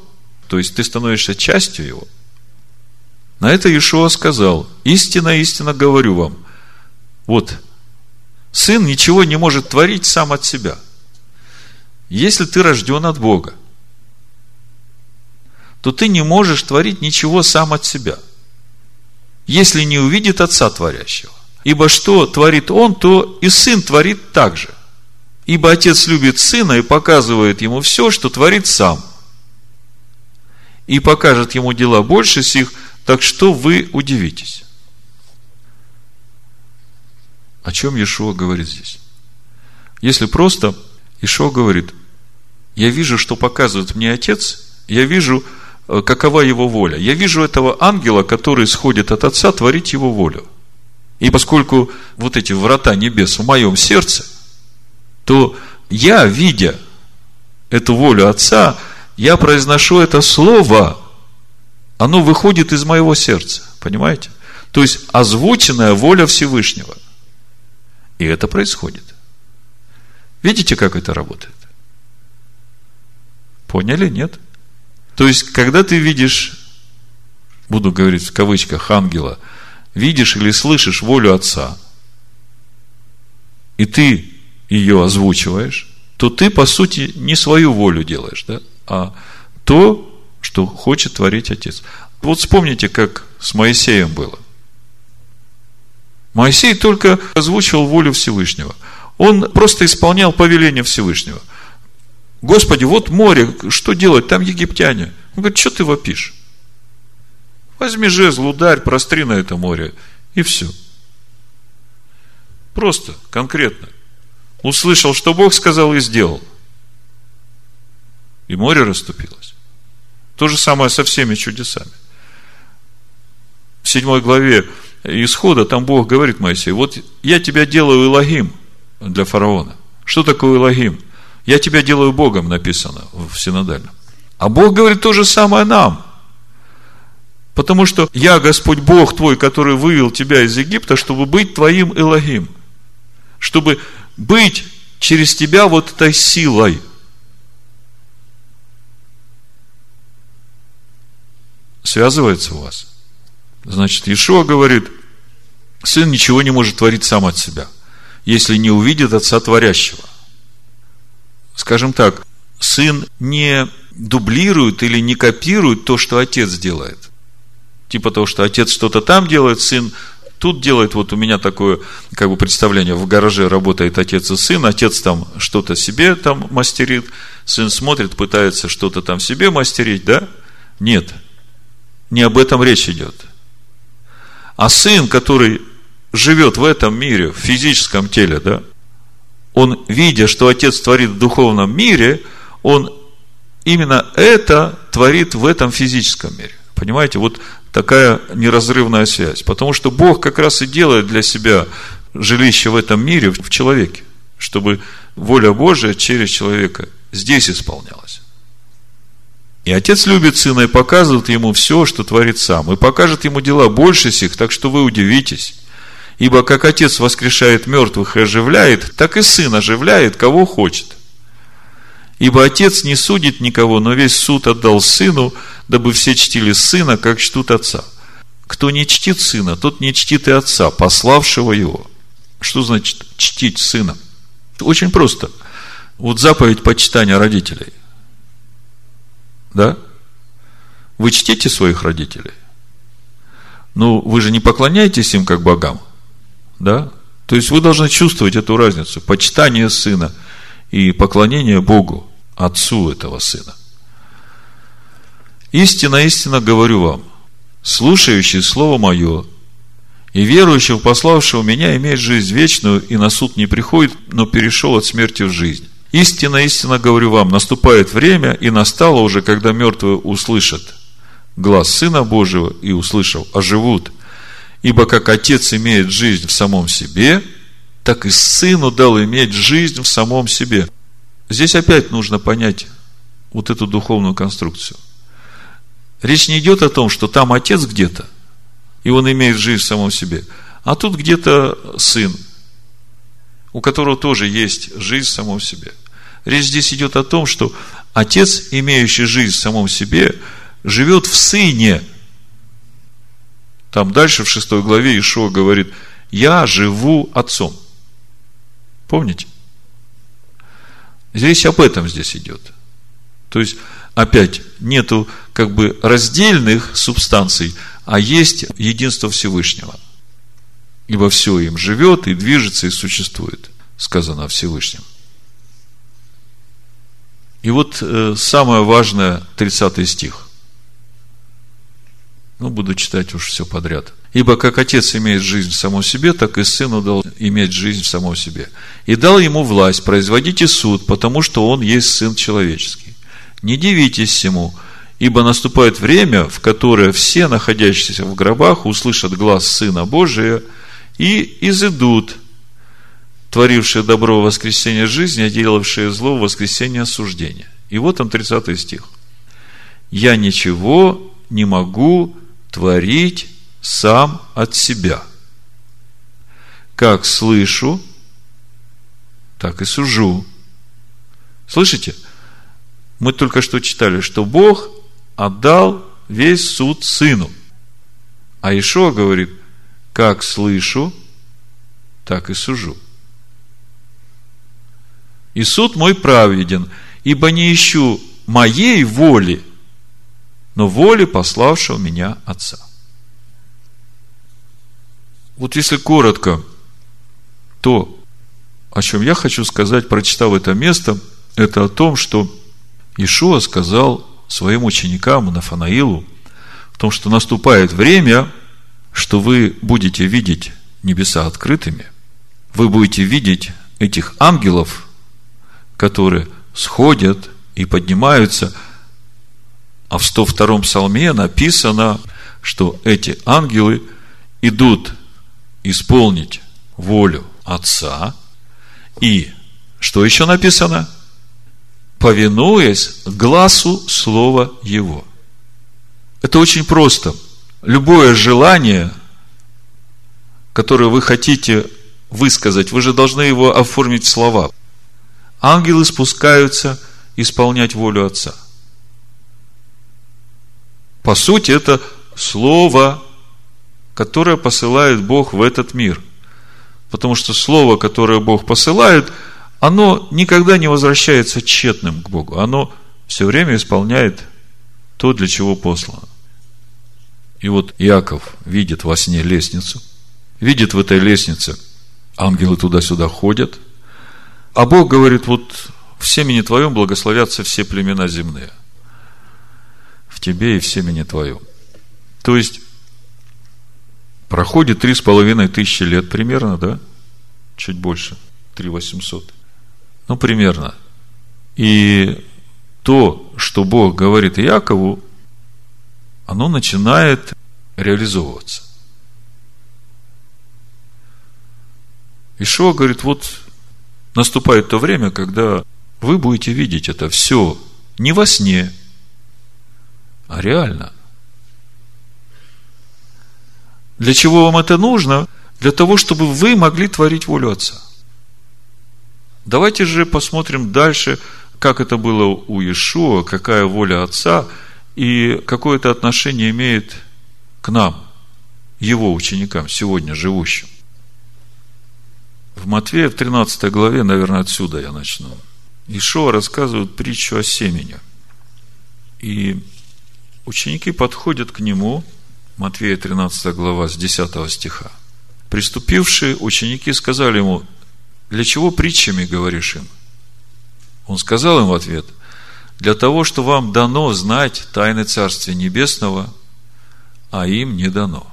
то есть ты становишься частью его. На это Иешуа сказал, истинно, истинно говорю вам, вот, сын ничего не может творить сам от себя. Если ты рожден от Бога, то ты не можешь творить ничего сам от себя – если не увидит Отца Творящего. Ибо что творит Он, то и Сын творит так же. Ибо Отец любит Сына и показывает Ему все, что творит Сам. И покажет Ему дела больше сих, так что вы удивитесь. О чем Иешуа говорит здесь? Если просто, Иешуа говорит, я вижу, что показывает мне Отец, я вижу, какова его воля. Я вижу этого ангела, который сходит от Отца творить его волю. И поскольку вот эти врата небес в моем сердце, то я, видя эту волю Отца, я произношу это слово, оно выходит из моего сердца. Понимаете? То есть озвученная воля Всевышнего. И это происходит. Видите, как это работает? Поняли? Нет? То есть, когда ты видишь, буду говорить в кавычках, ангела, видишь или слышишь волю Отца, и ты ее озвучиваешь, то ты, по сути, не свою волю делаешь, да, а то, что хочет творить Отец. Вот вспомните, как с Моисеем было. Моисей только озвучивал волю Всевышнего. Он просто исполнял повеление Всевышнего. Господи, вот море, что делать? Там египтяне. Он говорит, что ты вопишь? Возьми жезл, ударь, простри на это море, и все. Просто, конкретно. Услышал, что Бог сказал и сделал. И море расступилось. То же самое со всеми чудесами. В седьмой главе исхода там Бог говорит Моисею, вот я тебя делаю Илогим для фараона. Что такое Илогим? Я тебя делаю Богом, написано в синодальном. А Бог говорит то же самое нам. Потому что я Господь Бог твой, который вывел тебя из Египта, чтобы быть твоим Элогим. Чтобы быть через тебя вот этой силой. Связывается у вас? Значит, Иешуа говорит, сын ничего не может творить сам от себя, если не увидит отца творящего. Скажем так, сын не дублирует или не копирует то, что отец делает. Типа того, что отец что-то там делает, сын тут делает, вот у меня такое как бы представление, в гараже работает отец и сын, отец там что-то себе там мастерит, сын смотрит, пытается что-то там себе мастерить, да? Нет, не об этом речь идет. А сын, который живет в этом мире, в физическом теле, да, он, видя, что отец творит в духовном мире, он именно это творит в этом физическом мире. Понимаете, вот такая неразрывная связь. Потому что Бог как раз и делает для себя жилище в этом мире, в человеке, чтобы воля Божия через человека здесь исполнялась. И отец любит сына и показывает ему все, что творит сам. И покажет ему дела больше сих, так что вы удивитесь. Ибо как отец воскрешает мертвых и оживляет, так и сын оживляет, кого хочет. Ибо отец не судит никого, но весь суд отдал сыну, дабы все чтили сына, как чтут отца. Кто не чтит сына, тот не чтит и отца, пославшего его. Что значит чтить сына? Очень просто. Вот заповедь почитания родителей – да? Вы чтите своих родителей? Ну, вы же не поклоняетесь им как богам, да? То есть вы должны чувствовать эту разницу. Почитание сына и поклонение Богу, отцу этого сына. Истинно, истинно говорю вам, слушающий Слово Мое и верующий в пославшего меня имеет жизнь вечную и на суд не приходит, но перешел от смерти в жизнь. Истинно, истинно говорю вам, наступает время, и настало уже, когда мертвые услышат глаз Сына Божьего и, услышав, оживут. Ибо как Отец имеет жизнь в самом себе, так и Сыну дал иметь жизнь в самом себе. Здесь опять нужно понять вот эту духовную конструкцию. Речь не идет о том, что там Отец где-то, и он имеет жизнь в самом себе, а тут где-то Сын, у которого тоже есть жизнь в самом себе – Речь здесь идет о том, что отец, имеющий жизнь в самом себе, живет в сыне. Там дальше в шестой главе Ишуа говорит, я живу отцом. Помните? Здесь об этом здесь идет. То есть, опять, нету как бы раздельных субстанций, а есть единство Всевышнего. Ибо все им живет и движется и существует, сказано Всевышнем. И вот э, самое важное, 30 стих. Ну, буду читать уж все подряд. Ибо как отец имеет жизнь в самом себе, так и сыну дал иметь жизнь в самом себе. И дал ему власть, производите суд, потому что он есть сын человеческий. Не дивитесь всему, ибо наступает время, в которое все, находящиеся в гробах, услышат глаз Сына Божия и изыдут – творившие добро в воскресенье жизни, а делавшие зло в воскресенье осуждения. И вот он 30 стих. Я ничего не могу творить сам от себя. Как слышу, так и сужу. Слышите? Мы только что читали, что Бог отдал весь суд сыну. А Ишуа говорит, как слышу, так и сужу. И суд мой праведен, ибо не ищу моей воли, но воли пославшего меня Отца. Вот если коротко, то, о чем я хочу сказать, прочитав это место, это о том, что Ишуа сказал своим ученикам Нафанаилу, в том, что наступает время, что вы будете видеть небеса открытыми, вы будете видеть этих ангелов, которые сходят и поднимаются, а в 102-м псалме написано, что эти ангелы идут исполнить волю Отца, и что еще написано? Повинуясь глазу Слова Его. Это очень просто. Любое желание, которое вы хотите высказать, вы же должны его оформить в слова. Ангелы спускаются исполнять волю Отца. По сути, это Слово, которое посылает Бог в этот мир. Потому что Слово, которое Бог посылает, оно никогда не возвращается тщетным к Богу. Оно все время исполняет то, для чего послано. И вот Иаков видит во сне лестницу, видит в этой лестнице, ангелы туда-сюда ходят, а Бог говорит, вот в семени твоем благословятся все племена земные. Тебе и в семени твоем. То есть, проходит три с половиной тысячи лет примерно, да? Чуть больше. Три восемьсот. Ну, примерно. И то, что Бог говорит Якову, оно начинает реализовываться. Ишуа говорит, вот наступает то время, когда вы будете видеть это все не во сне, а реально. Для чего вам это нужно? Для того, чтобы вы могли творить волю Отца. Давайте же посмотрим дальше, как это было у Иешуа, какая воля Отца и какое это отношение имеет к нам, его ученикам, сегодня живущим. В Матвея в 13 главе, наверное, отсюда я начну. Ишуа рассказывает притчу о семени. И ученики подходят к нему, Матвея 13 глава с 10 стиха. Приступившие ученики сказали ему, для чего притчами говоришь им? Он сказал им в ответ, для того, что вам дано знать тайны Царствия Небесного, а им не дано.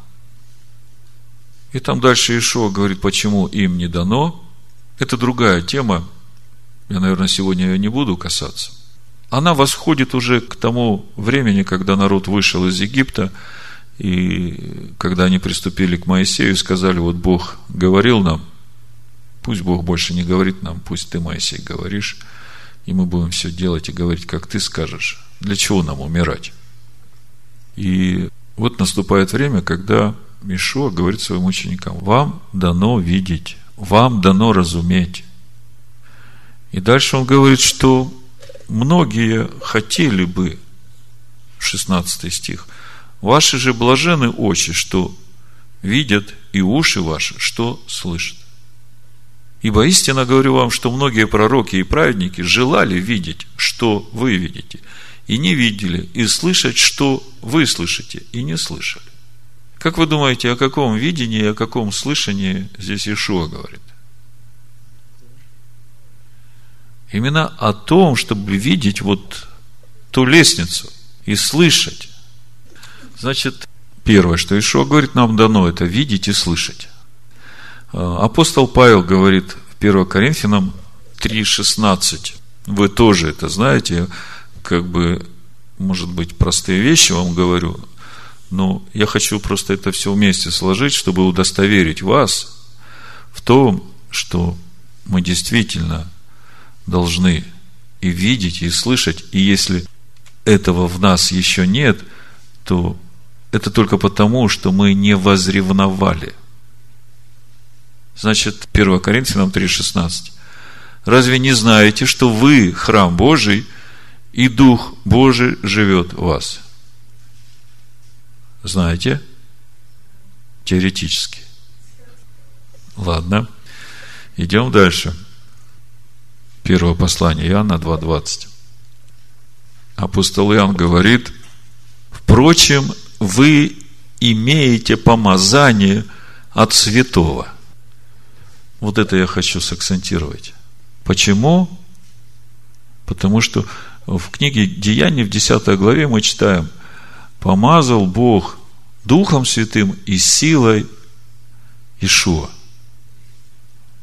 И там дальше Ишуа говорит, почему им не дано. Это другая тема. Я, наверное, сегодня ее не буду касаться. Она восходит уже к тому времени, когда народ вышел из Египта, и когда они приступили к Моисею и сказали, вот Бог говорил нам, пусть Бог больше не говорит нам, пусть ты, Моисей, говоришь, и мы будем все делать и говорить, как ты скажешь. Для чего нам умирать? И вот наступает время, когда Мишуа говорит своим ученикам, вам дано видеть, вам дано разуметь. И дальше он говорит, что многие хотели бы, 16 стих, ваши же блажены очи, что видят, и уши ваши, что слышат. Ибо истинно говорю вам, что многие пророки и праведники желали видеть, что вы видите, и не видели, и слышать, что вы слышите, и не слышали. Как вы думаете, о каком видении, о каком слышании здесь Ишуа говорит? Именно о том, чтобы видеть вот ту лестницу и слышать. Значит, первое, что Ишуа говорит, нам дано это видеть и слышать. А, апостол Павел говорит в 1 Коринфянам 3,16. Вы тоже это знаете, как бы, может быть, простые вещи вам говорю, но я хочу просто это все вместе сложить, чтобы удостоверить вас в том, что мы действительно должны и видеть, и слышать, и если этого в нас еще нет, то это только потому, что мы не возревновали. Значит, 1 Коринфянам 3,16. Разве не знаете, что вы храм Божий, и Дух Божий живет в вас. Знаете? Теоретически. Ладно. Идем дальше. Первое послание Иоанна 2.20. Апостол Иоанн говорит, впрочем, вы имеете помазание от святого. Вот это я хочу сакцентировать. Почему? Потому что в книге Деяний в 10 главе мы читаем, помазал Бог Духом Святым и силой Ишуа.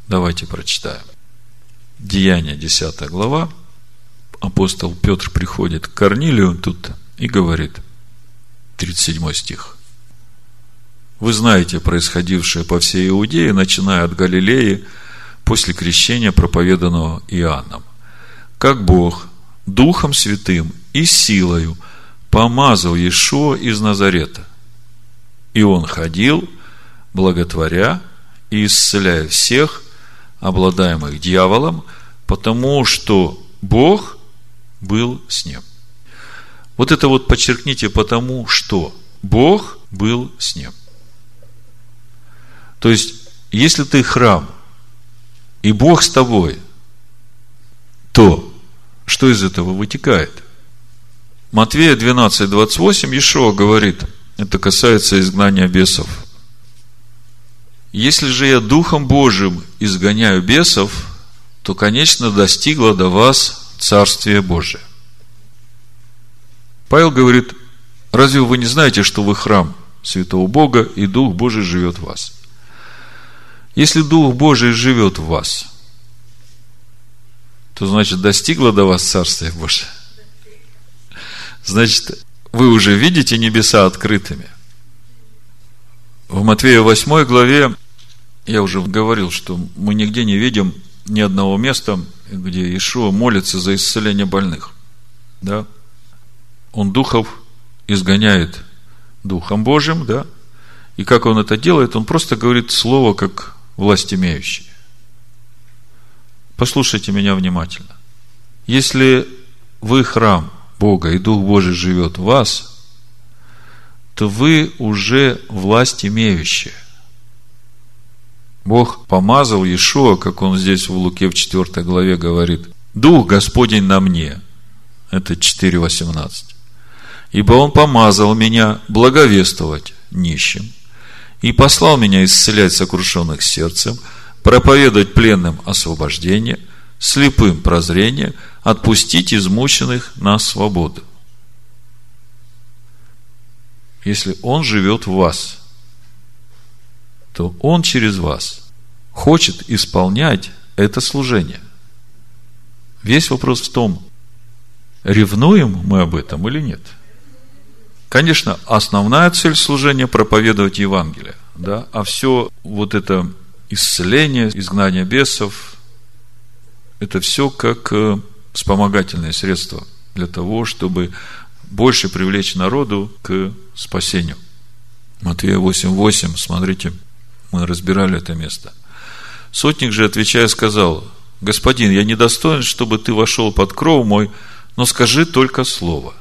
Давайте прочитаем. Деяния, 10 глава. Апостол Петр приходит к Корнилию тут и говорит, 37 стих. Вы знаете происходившее по всей Иудее, начиная от Галилеи, после крещения, проповеданного Иоанном. Как Бог Духом Святым и силою помазал Иешуа из Назарета. И он ходил, благотворя и исцеляя всех, обладаемых дьяволом, потому что Бог был с ним. Вот это вот подчеркните, потому что Бог был с ним. То есть, если ты храм, и Бог с тобой, то что из этого вытекает? Матвея 12, 28 Ешо говорит, это касается изгнания бесов. Если же я Духом Божьим изгоняю бесов, то, конечно, достигло до вас Царствие Божие. Павел говорит, разве вы не знаете, что вы храм Святого Бога, и Дух Божий живет в вас? Если Дух Божий живет в вас, то значит достигло до вас Царствие Божие. Значит, вы уже видите небеса открытыми. В Матвея 8 главе я уже говорил, что мы нигде не видим ни одного места, где Иешуа молится за исцеление больных. Да? Он духов изгоняет Духом Божьим, да? И как он это делает? Он просто говорит слово, как власть имеющий. Послушайте меня внимательно. Если вы храм Бога, и Дух Божий живет в вас, то вы уже власть имеющая. Бог помазал Иешуа, как он здесь в Луке в 4 главе говорит, Дух Господень на мне. Это 4.18. Ибо Он помазал меня благовествовать нищим, и послал меня исцелять сокрушенных сердцем, проповедовать пленным освобождение, слепым прозрение, отпустить измученных на свободу. Если Он живет в вас, то Он через вас хочет исполнять это служение. Весь вопрос в том, ревнуем мы об этом или нет – Конечно, основная цель служения – проповедовать Евангелие. Да? А все вот это исцеление, изгнание бесов, это все как э, вспомогательные средства для того, чтобы больше привлечь народу к спасению. Матвея 8.8, смотрите, мы разбирали это место. Сотник же, отвечая, сказал, «Господин, я недостоин, чтобы ты вошел под кров мой, но скажи только слово,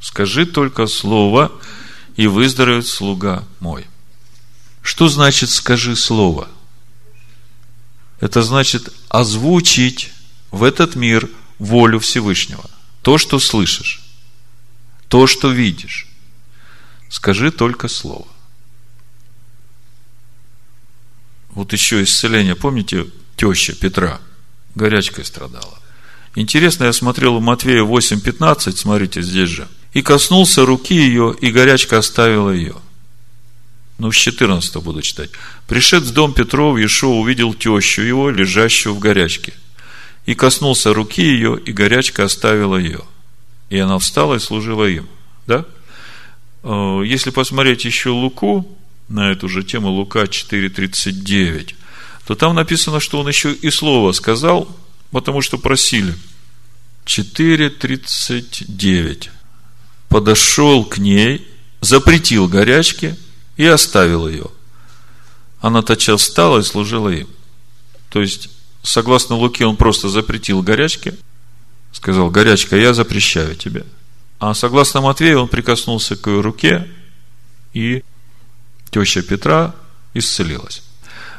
Скажи только слово, и выздоровеет слуга мой. Что значит скажи слово? Это значит озвучить в этот мир волю Всевышнего. То, что слышишь, то, что видишь. Скажи только слово. Вот еще исцеление. Помните, теща Петра горячкой страдала. Интересно, я смотрел у Матвея 8.15, смотрите, здесь же – и коснулся руки ее, и горячка оставила ее. Ну, с 14 буду читать. Пришед в дом Петров, Иешуа увидел тещу его, лежащую в горячке. И коснулся руки ее, и горячка оставила ее. И она встала и служила им. Да? Э, если посмотреть еще Луку, на эту же тему Лука 4.39, то там написано, что он еще и слово сказал, потому что просили. 4.39 подошел к ней, запретил горячке и оставил ее. Она тотчас встала и служила им. То есть, согласно Луке, он просто запретил горячке, сказал, горячка, я запрещаю тебе. А согласно Матвею, он прикоснулся к ее руке, и теща Петра исцелилась.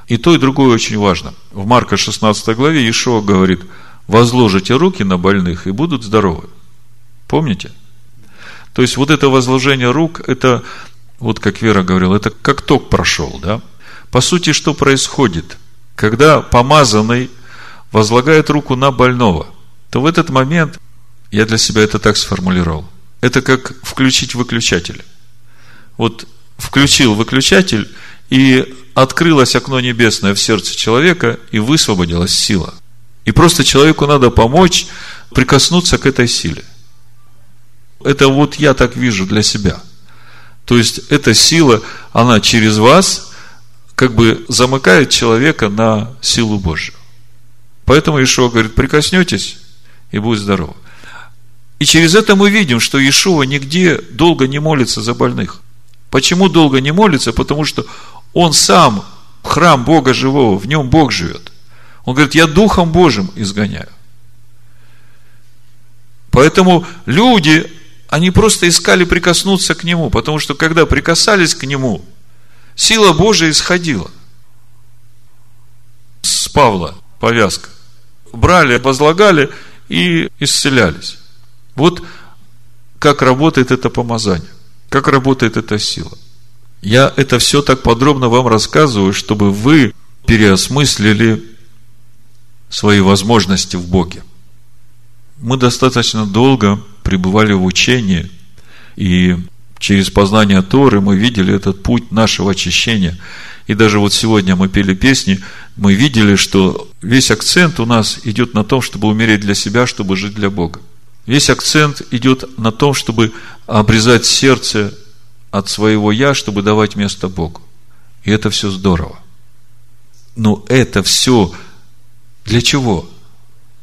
И то, и другое очень важно. В Марка 16 главе Иешуа говорит, возложите руки на больных, и будут здоровы. Помните? То есть, вот это возложение рук, это, вот как Вера говорила, это как ток прошел, да? По сути, что происходит? Когда помазанный возлагает руку на больного, то в этот момент, я для себя это так сформулировал, это как включить выключатель. Вот включил выключатель, и открылось окно небесное в сердце человека, и высвободилась сила. И просто человеку надо помочь прикоснуться к этой силе. Это вот я так вижу для себя. То есть, эта сила, она через вас как бы замыкает человека на силу Божью. Поэтому Ишуа говорит, прикоснетесь и будет здорово. И через это мы видим, что Иешуа нигде долго не молится за больных. Почему долго не молится? Потому что он сам храм Бога живого, в нем Бог живет. Он говорит, я Духом Божьим изгоняю. Поэтому люди, они просто искали прикоснуться к Нему, потому что когда прикасались к Нему, сила Божия исходила. С Павла повязка. Брали, возлагали и исцелялись. Вот как работает это помазание, как работает эта сила. Я это все так подробно вам рассказываю, чтобы вы переосмыслили свои возможности в Боге. Мы достаточно долго пребывали в учении, и через познание Торы мы видели этот путь нашего очищения. И даже вот сегодня мы пели песни, мы видели, что весь акцент у нас идет на том, чтобы умереть для себя, чтобы жить для Бога. Весь акцент идет на том, чтобы обрезать сердце от своего «я», чтобы давать место Богу. И это все здорово. Но это все для чего?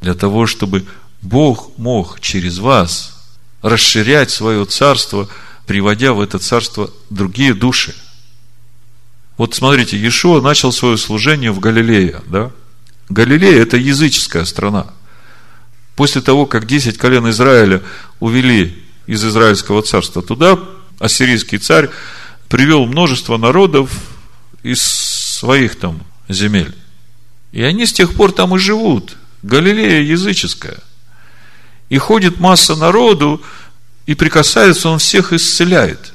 Для того, чтобы Бог мог через вас расширять свое царство, приводя в это царство другие души. Вот смотрите, Иешуа начал свое служение в Галилее, да? Галилея – это языческая страна – После того, как 10 колен Израиля увели из Израильского царства туда, ассирийский царь привел множество народов из своих там земель. И они с тех пор там и живут. Галилея языческая. И ходит масса народу, и прикасается, он всех исцеляет.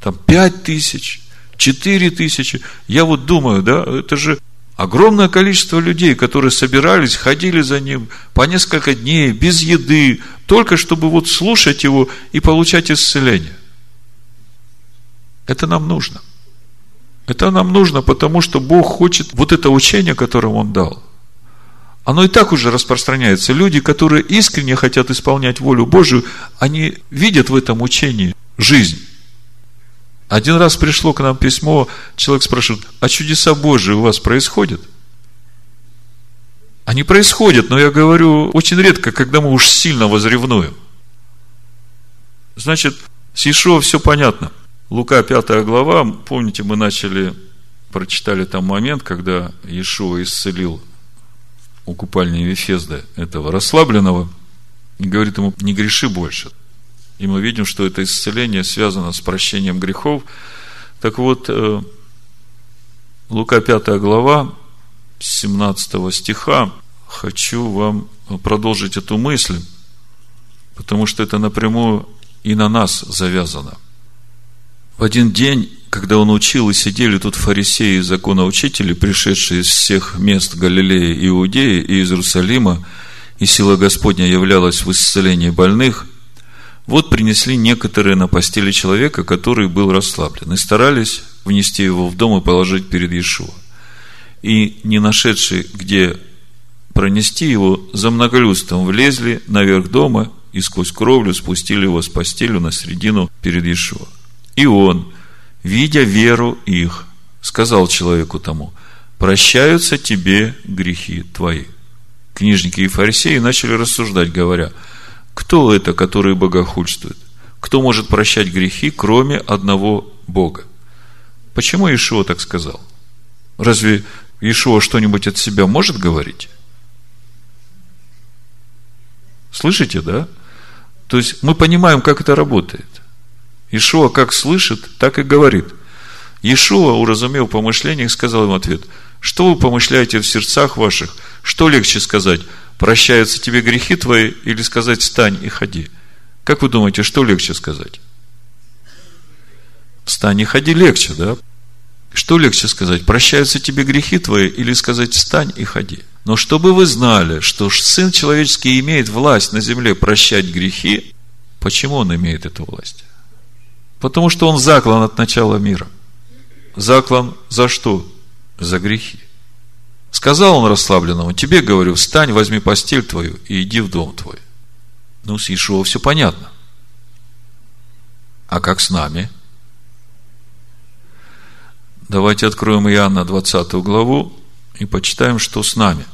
Там пять тысяч, четыре тысячи. Я вот думаю, да, это же Огромное количество людей, которые собирались, ходили за ним по несколько дней, без еды, только чтобы вот слушать его и получать исцеление. Это нам нужно. Это нам нужно, потому что Бог хочет вот это учение, которое Он дал. Оно и так уже распространяется. Люди, которые искренне хотят исполнять волю Божию, они видят в этом учении жизнь. Один раз пришло к нам письмо, человек спрашивает, а чудеса Божии у вас происходят? Они происходят, но я говорю, очень редко, когда мы уж сильно возревнуем. Значит, с Ишуа все понятно. Лука 5 глава, помните, мы начали, прочитали там момент, когда Иешуа исцелил у купальни Вефезда этого расслабленного и говорит ему, не греши больше. И мы видим, что это исцеление связано с прощением грехов. Так вот, э, Лука 5 глава, 17 стиха, хочу вам продолжить эту мысль, потому что это напрямую и на нас завязано. В один день, когда он учил, и сидели тут фарисеи и законоучители, пришедшие из всех мест Галилеи, Иудеи и из Иерусалима, и сила Господня являлась в исцелении больных – вот принесли некоторые на постели человека, который был расслаблен, и старались внести его в дом и положить перед Иешуа. И не нашедшие, где пронести его, за многолюдством влезли наверх дома и сквозь кровлю спустили его с постелью на середину перед Иешуа. И он, видя веру их, сказал человеку тому, прощаются тебе грехи твои. Книжники и фарисеи начали рассуждать, говоря – кто это, который богохульствует? Кто может прощать грехи, кроме одного Бога? Почему Ишуа так сказал? Разве Ишуа что-нибудь от себя может говорить? Слышите, да? То есть мы понимаем, как это работает. Ишуа как слышит, так и говорит. Ишуа, уразумел помышление, сказал им ответ, что вы помышляете в сердцах ваших? Что легче сказать? Прощаются тебе грехи твои или сказать встань и ходи? Как вы думаете, что легче сказать? Встань и ходи легче, да? Что легче сказать? Прощаются тебе грехи твои или сказать встань и ходи? Но чтобы вы знали, что Сын Человеческий имеет власть на земле прощать грехи, почему Он имеет эту власть? Потому что Он заклан от начала мира. Заклан за что? За грехи. Сказал он расслабленному, тебе говорю, встань, возьми постель твою и иди в дом твой. Ну, с Ишуа все понятно. А как с нами? Давайте откроем Иоанна 20 главу и почитаем, что с нами.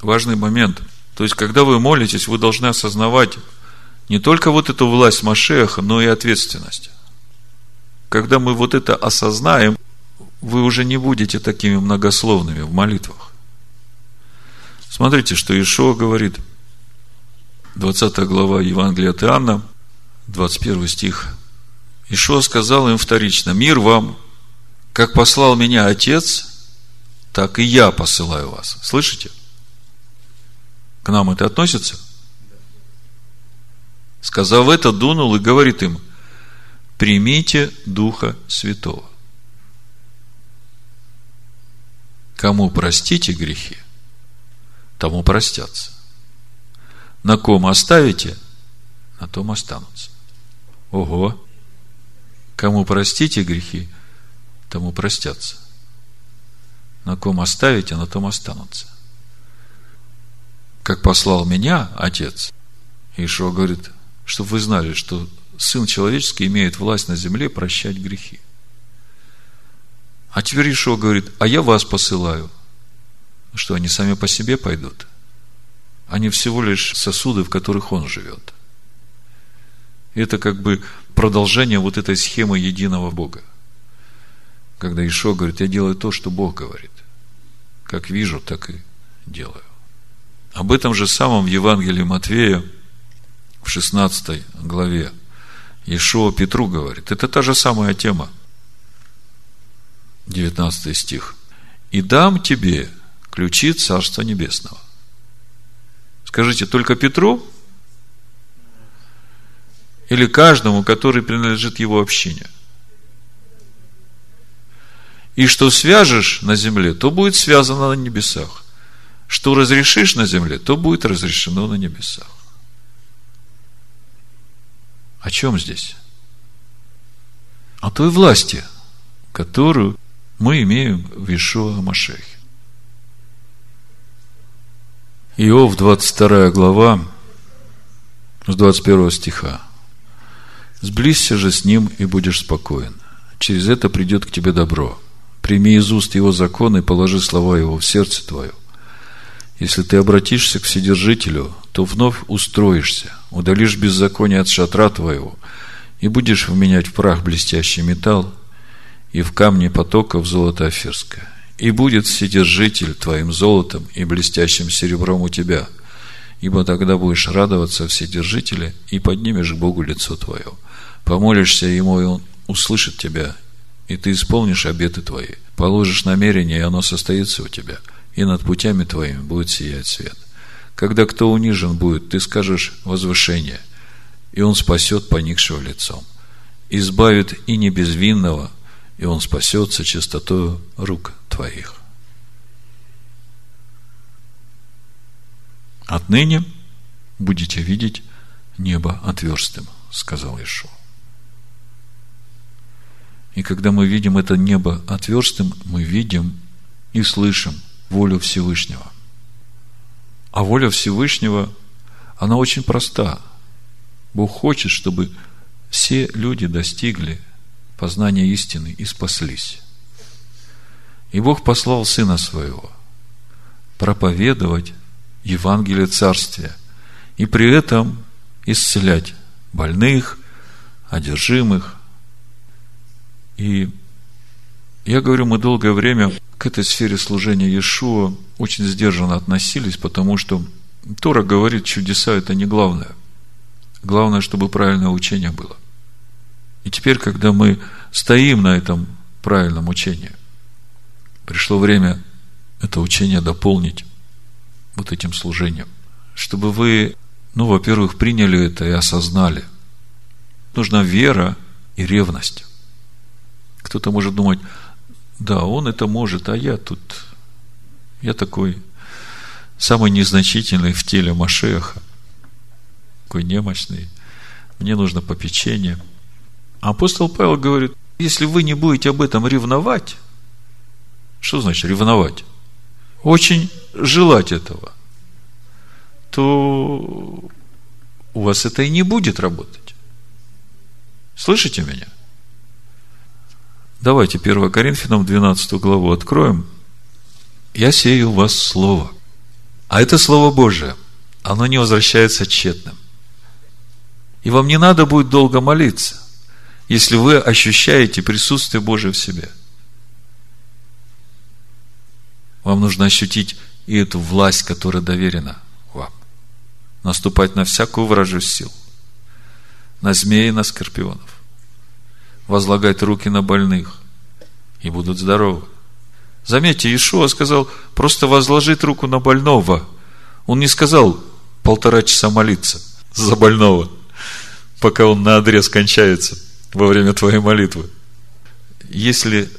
Важный момент. То есть, когда вы молитесь, вы должны осознавать не только вот эту власть Машеха, но и ответственность. Когда мы вот это осознаем, вы уже не будете такими многословными в молитвах. Смотрите, что Ишуа говорит, 20 глава Евангелия от Иоанна, 21 стих. Ишуа сказал им вторично, мир вам, как послал меня Отец, так и я посылаю вас. Слышите? К нам это относится? Сказав это, дунул и говорит им, примите Духа Святого. Кому простите грехи, тому простятся. На ком оставите, на том останутся. Ого! Кому простите грехи, тому простятся. На ком оставите, на том останутся. Как послал меня Отец, Ишуа говорит, чтобы вы знали, что Сын Человеческий имеет власть на земле прощать грехи. А теперь Ишуа говорит, а я вас посылаю. Что, они сами по себе пойдут? Они всего лишь сосуды, в которых он живет. Это как бы продолжение вот этой схемы единого Бога. Когда Ишо говорит, я делаю то, что Бог говорит. Как вижу, так и делаю. Об этом же самом в Евангелии Матвея в 16 главе Ишуа Петру говорит. Это та же самая тема. 19 стих. «И дам тебе ключи Царства Небесного». Скажите, только Петру? Или каждому, который принадлежит его общине? И что свяжешь на земле, то будет связано на небесах. Что разрешишь на земле, то будет разрешено на небесах. О чем здесь? О той власти, которую мы имеем в Ишуа Машехе. Иов, 22 глава, с 21 стиха. «Сблизься же с ним, и будешь спокоен. Через это придет к тебе добро. Прими из уст его закон и положи слова его в сердце твое. Если ты обратишься к Вседержителю, то вновь устроишься, удалишь беззаконие от шатра твоего, и будешь вменять в прах блестящий металл, и в камни потоков золото афирское и будет Вседержитель твоим золотом и блестящим серебром у тебя, ибо тогда будешь радоваться Вседержителя и поднимешь к Богу лицо твое. Помолишься Ему, и Он услышит тебя, и ты исполнишь обеты твои. Положишь намерение, и оно состоится у тебя, и над путями твоими будет сиять свет. Когда кто унижен будет, ты скажешь возвышение, и он спасет поникшего лицом. Избавит и не безвинного, и он спасется чистотою рук твоих. Отныне будете видеть небо отверстым, сказал Ишуа. И когда мы видим это небо отверстым, мы видим и слышим волю Всевышнего. А воля Всевышнего, она очень проста. Бог хочет, чтобы все люди достигли познания истины и спаслись. И Бог послал Сына Своего проповедовать Евангелие Царствия и при этом исцелять больных, одержимых. И я говорю, мы долгое время к этой сфере служения Иешуа очень сдержанно относились, потому что Тора говорит, чудеса это не главное. Главное, чтобы правильное учение было. И теперь, когда мы стоим на этом правильном учении, пришло время это учение дополнить вот этим служением. Чтобы вы, ну, во-первых, приняли это и осознали. Нужна вера и ревность. Кто-то может думать, да, он это может, а я тут, я такой самый незначительный в теле Машеха, такой немощный, мне нужно попечение. Апостол Павел говорит, если вы не будете об этом ревновать, что значит ревновать? Очень желать этого, то у вас это и не будет работать. Слышите меня? Давайте 1 Коринфянам 12 главу откроем. Я сею в вас слово. А это Слово Божие. Оно не возвращается тщетным. И вам не надо будет долго молиться, если вы ощущаете присутствие Божие в себе. Вам нужно ощутить и эту власть, которая доверена вам. Наступать на всякую вражью силу. На змеи, на скорпионов возлагать руки на больных, и будут здоровы. Заметьте, Иешуа сказал, просто возложить руку на больного. Он не сказал полтора часа молиться за больного, пока он на адрес кончается во время твоей молитвы. Если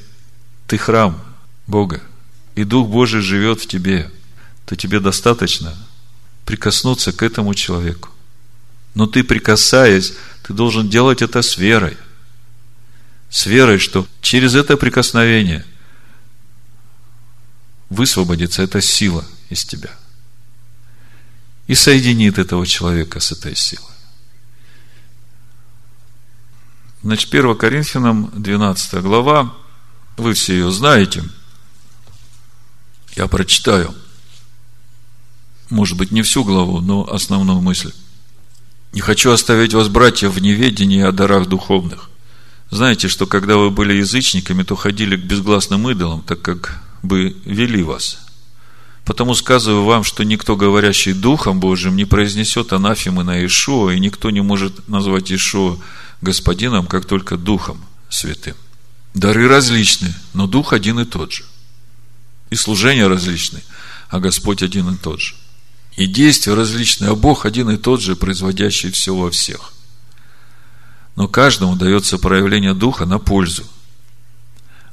ты храм Бога, и Дух Божий живет в тебе, то тебе достаточно прикоснуться к этому человеку. Но ты, прикасаясь, ты должен делать это с верой – с верой, что через это прикосновение высвободится эта сила из тебя и соединит этого человека с этой силой. Значит, 1 Коринфянам 12 глава, вы все ее знаете. Я прочитаю. Может быть, не всю главу, но основную мысль. Не хочу оставить вас, братья, в неведении о дарах духовных. Знаете, что когда вы были язычниками, то ходили к безгласным идолам, так как бы вели вас. Потому сказываю вам, что никто, говорящий Духом Божьим, не произнесет анафемы на Ишуа, и никто не может назвать Ишуа Господином, как только Духом Святым. Дары различны, но Дух один и тот же. И служения различны, а Господь один и тот же. И действия различные, а Бог один и тот же, производящий все во всех но каждому дается проявление Духа на пользу.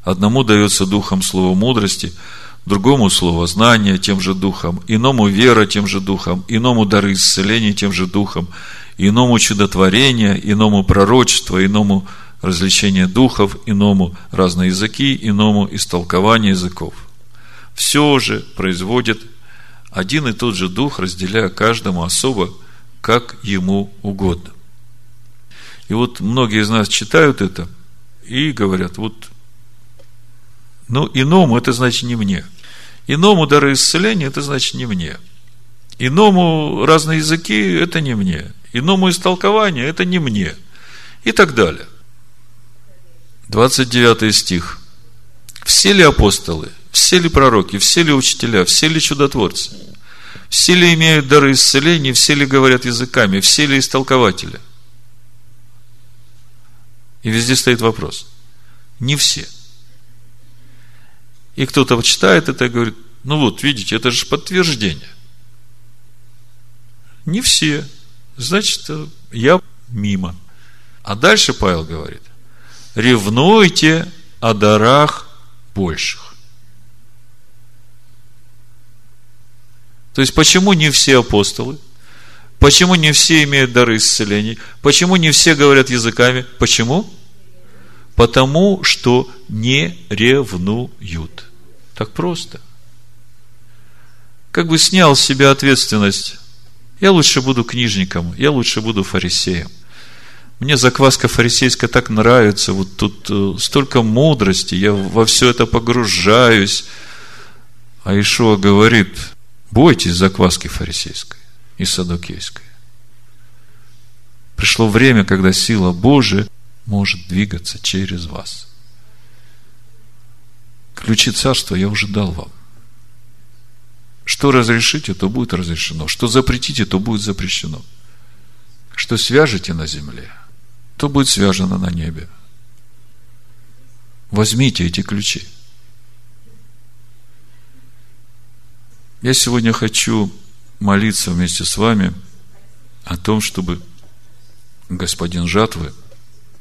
Одному дается Духом слово мудрости, другому слово знания тем же Духом, иному вера тем же Духом, иному дары исцеления тем же Духом, иному чудотворение, иному пророчество, иному развлечение духов, иному разные языки, иному истолкование языков. Все же производит один и тот же Дух, разделяя каждому особо, как ему угодно. И вот многие из нас читают это и говорят, вот, ну, иному это значит не мне. Иному дары исцеления это значит не мне. Иному разные языки это не мне. Иному истолкование это не мне. И так далее. 29 стих. Все ли апостолы, все ли пророки, все ли учителя, все ли чудотворцы, все ли имеют дары исцеления, все ли говорят языками, все ли истолкователи – и везде стоит вопрос. Не все. И кто-то читает это и говорит, ну вот, видите, это же подтверждение. Не все. Значит, я мимо. А дальше Павел говорит, ревнуйте о дарах больших. То есть, почему не все апостолы? Почему не все имеют дары исцелений? Почему не все говорят языками? Почему? Потому что не ревнуют. Так просто. Как бы снял с себя ответственность. Я лучше буду книжником, я лучше буду фарисеем. Мне закваска фарисейская так нравится, вот тут э, столько мудрости, я во все это погружаюсь. А Ишуа говорит, бойтесь закваски фарисейской и садокейской. Пришло время, когда сила Божия может двигаться через вас. Ключи царства я уже дал вам. Что разрешите, то будет разрешено. Что запретите, то будет запрещено. Что свяжете на земле, то будет связано на небе. Возьмите эти ключи. Я сегодня хочу молиться вместе с вами о том, чтобы господин жатвы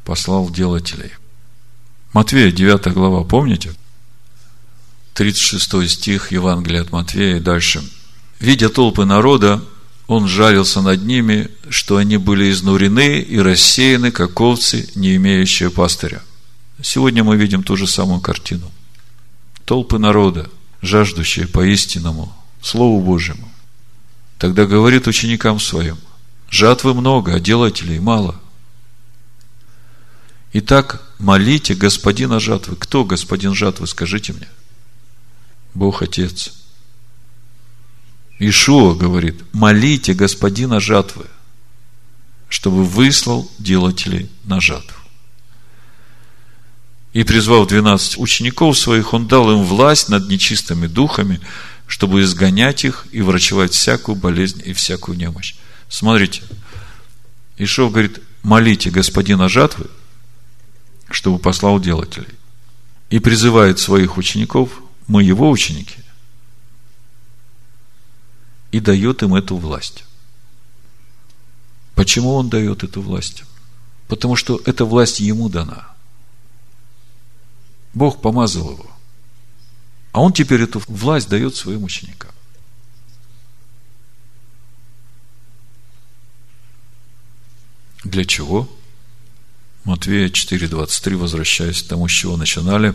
послал делателей. Матвея, 9 глава, помните? 36 стих Евангелия от Матвея и дальше. Видя толпы народа, он жарился над ними, что они были изнурены и рассеяны, как овцы, не имеющие пастыря. Сегодня мы видим ту же самую картину. Толпы народа, жаждущие по истинному Слову Божьему. Тогда говорит ученикам своим, жатвы много, а делателей мало. Итак, молите господина жатвы. Кто господин жатвы, скажите мне? Бог Отец. Ишуа говорит, молите господина жатвы, чтобы выслал делателей на жатву. И призвав двенадцать учеников своих, он дал им власть над нечистыми духами, чтобы изгонять их и врачевать всякую болезнь и всякую немощь. Смотрите, Ишов говорит, молите господина жатвы, чтобы послал делателей. И призывает своих учеников, мы его ученики, и дает им эту власть. Почему он дает эту власть? Потому что эта власть ему дана. Бог помазал его. А он теперь эту власть дает своим ученикам. Для чего? Матвея 4.23, возвращаясь к тому, с чего начинали.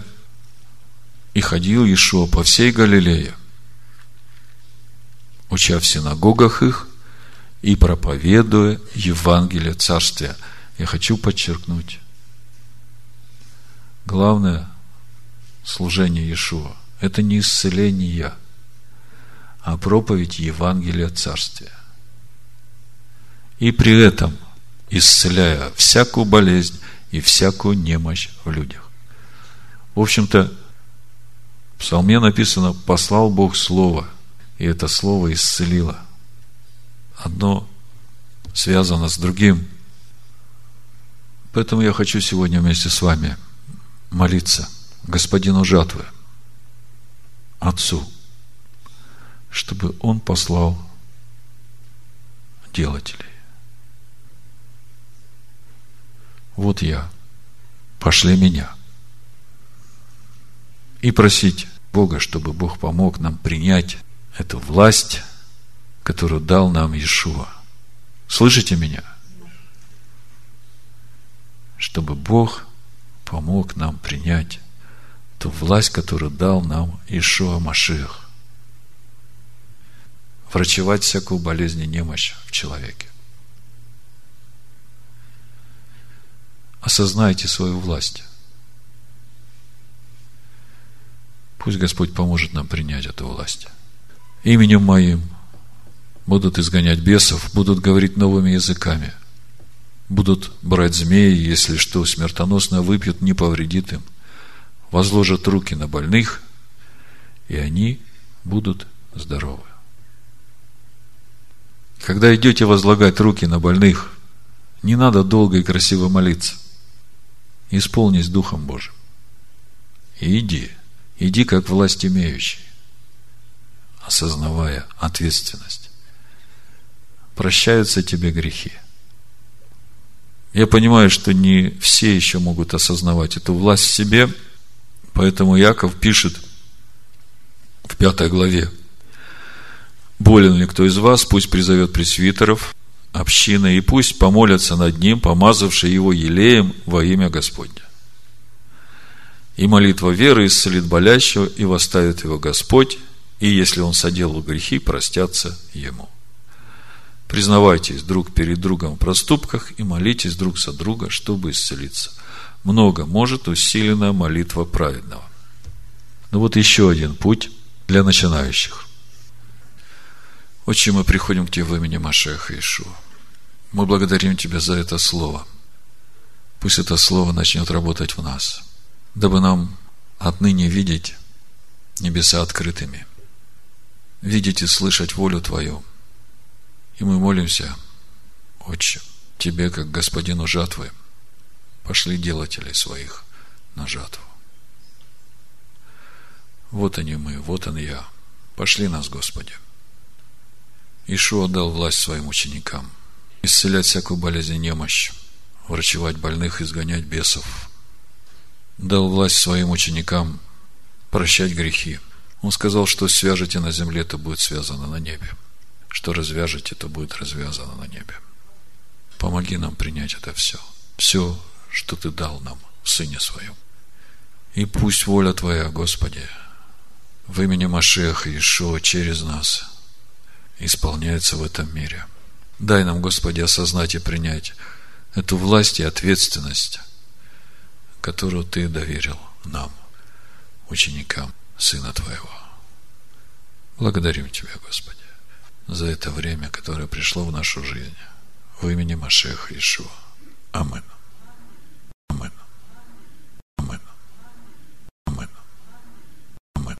И ходил Иешуа по всей Галилее, уча в синагогах их и проповедуя Евангелие Царствия. Я хочу подчеркнуть, главное служение Иешуа – это не исцеление, а проповедь Евангелия Царствия. И при этом исцеляя всякую болезнь и всякую немощь в людях. В общем-то, в псалме написано «послал Бог Слово», и это Слово исцелило. Одно связано с другим. Поэтому я хочу сегодня вместе с вами молиться Господину жатвы, Отцу, чтобы Он послал делателей. Вот я, пошли меня. И просить Бога, чтобы Бог помог нам принять эту власть, которую дал нам Иешуа. Слышите меня? Чтобы Бог помог нам принять ту власть, которую дал нам Ишуа Маших. Врачевать всякую болезнь и немощь в человеке. Осознайте свою власть. Пусть Господь поможет нам принять эту власть. Именем Моим будут изгонять бесов, будут говорить новыми языками, будут брать змеи, если что смертоносно выпьют, не повредит им – возложат руки на больных, и они будут здоровы. Когда идете возлагать руки на больных, не надо долго и красиво молиться. Исполнись Духом Божьим. И иди. Иди как власть имеющий, осознавая ответственность. Прощаются тебе грехи. Я понимаю, что не все еще могут осознавать эту власть в себе – Поэтому Яков пишет в пятой главе. Болен ли кто из вас, пусть призовет пресвитеров, общины, и пусть помолятся над ним, помазавшие его елеем во имя Господня. И молитва веры исцелит болящего, и восставит его Господь, и если он соделал грехи, простятся ему. Признавайтесь друг перед другом в проступках и молитесь друг за друга, чтобы исцелиться – много может усиленная молитва праведного. Ну вот еще один путь для начинающих. Отче, мы приходим к Тебе в имени Машеха Ишуа. Мы благодарим Тебя за это слово. Пусть это слово начнет работать в нас, дабы нам отныне видеть небеса открытыми видеть и слышать волю Твою. И мы молимся, Отче, Тебе, как Господину жатвы, пошли делателей своих на жатву. Вот они мы, вот он я. Пошли нас, Господи. Ишуа дал власть своим ученикам исцелять всякую болезнь и немощь, врачевать больных, изгонять бесов. Дал власть своим ученикам прощать грехи. Он сказал, что свяжете на земле, то будет связано на небе. Что развяжете, то будет развязано на небе. Помоги нам принять это все. Все, что Ты дал нам в Сыне Своем. И пусть воля Твоя, Господи, в имени Машеха Ишуа через нас исполняется в этом мире. Дай нам, Господи, осознать и принять эту власть и ответственность, которую ты доверил нам, ученикам Сына Твоего. Благодарим Тебя, Господи, за это время, которое пришло в нашу жизнь. В имени Машеха Ишуа. Амин. Амин. Амин.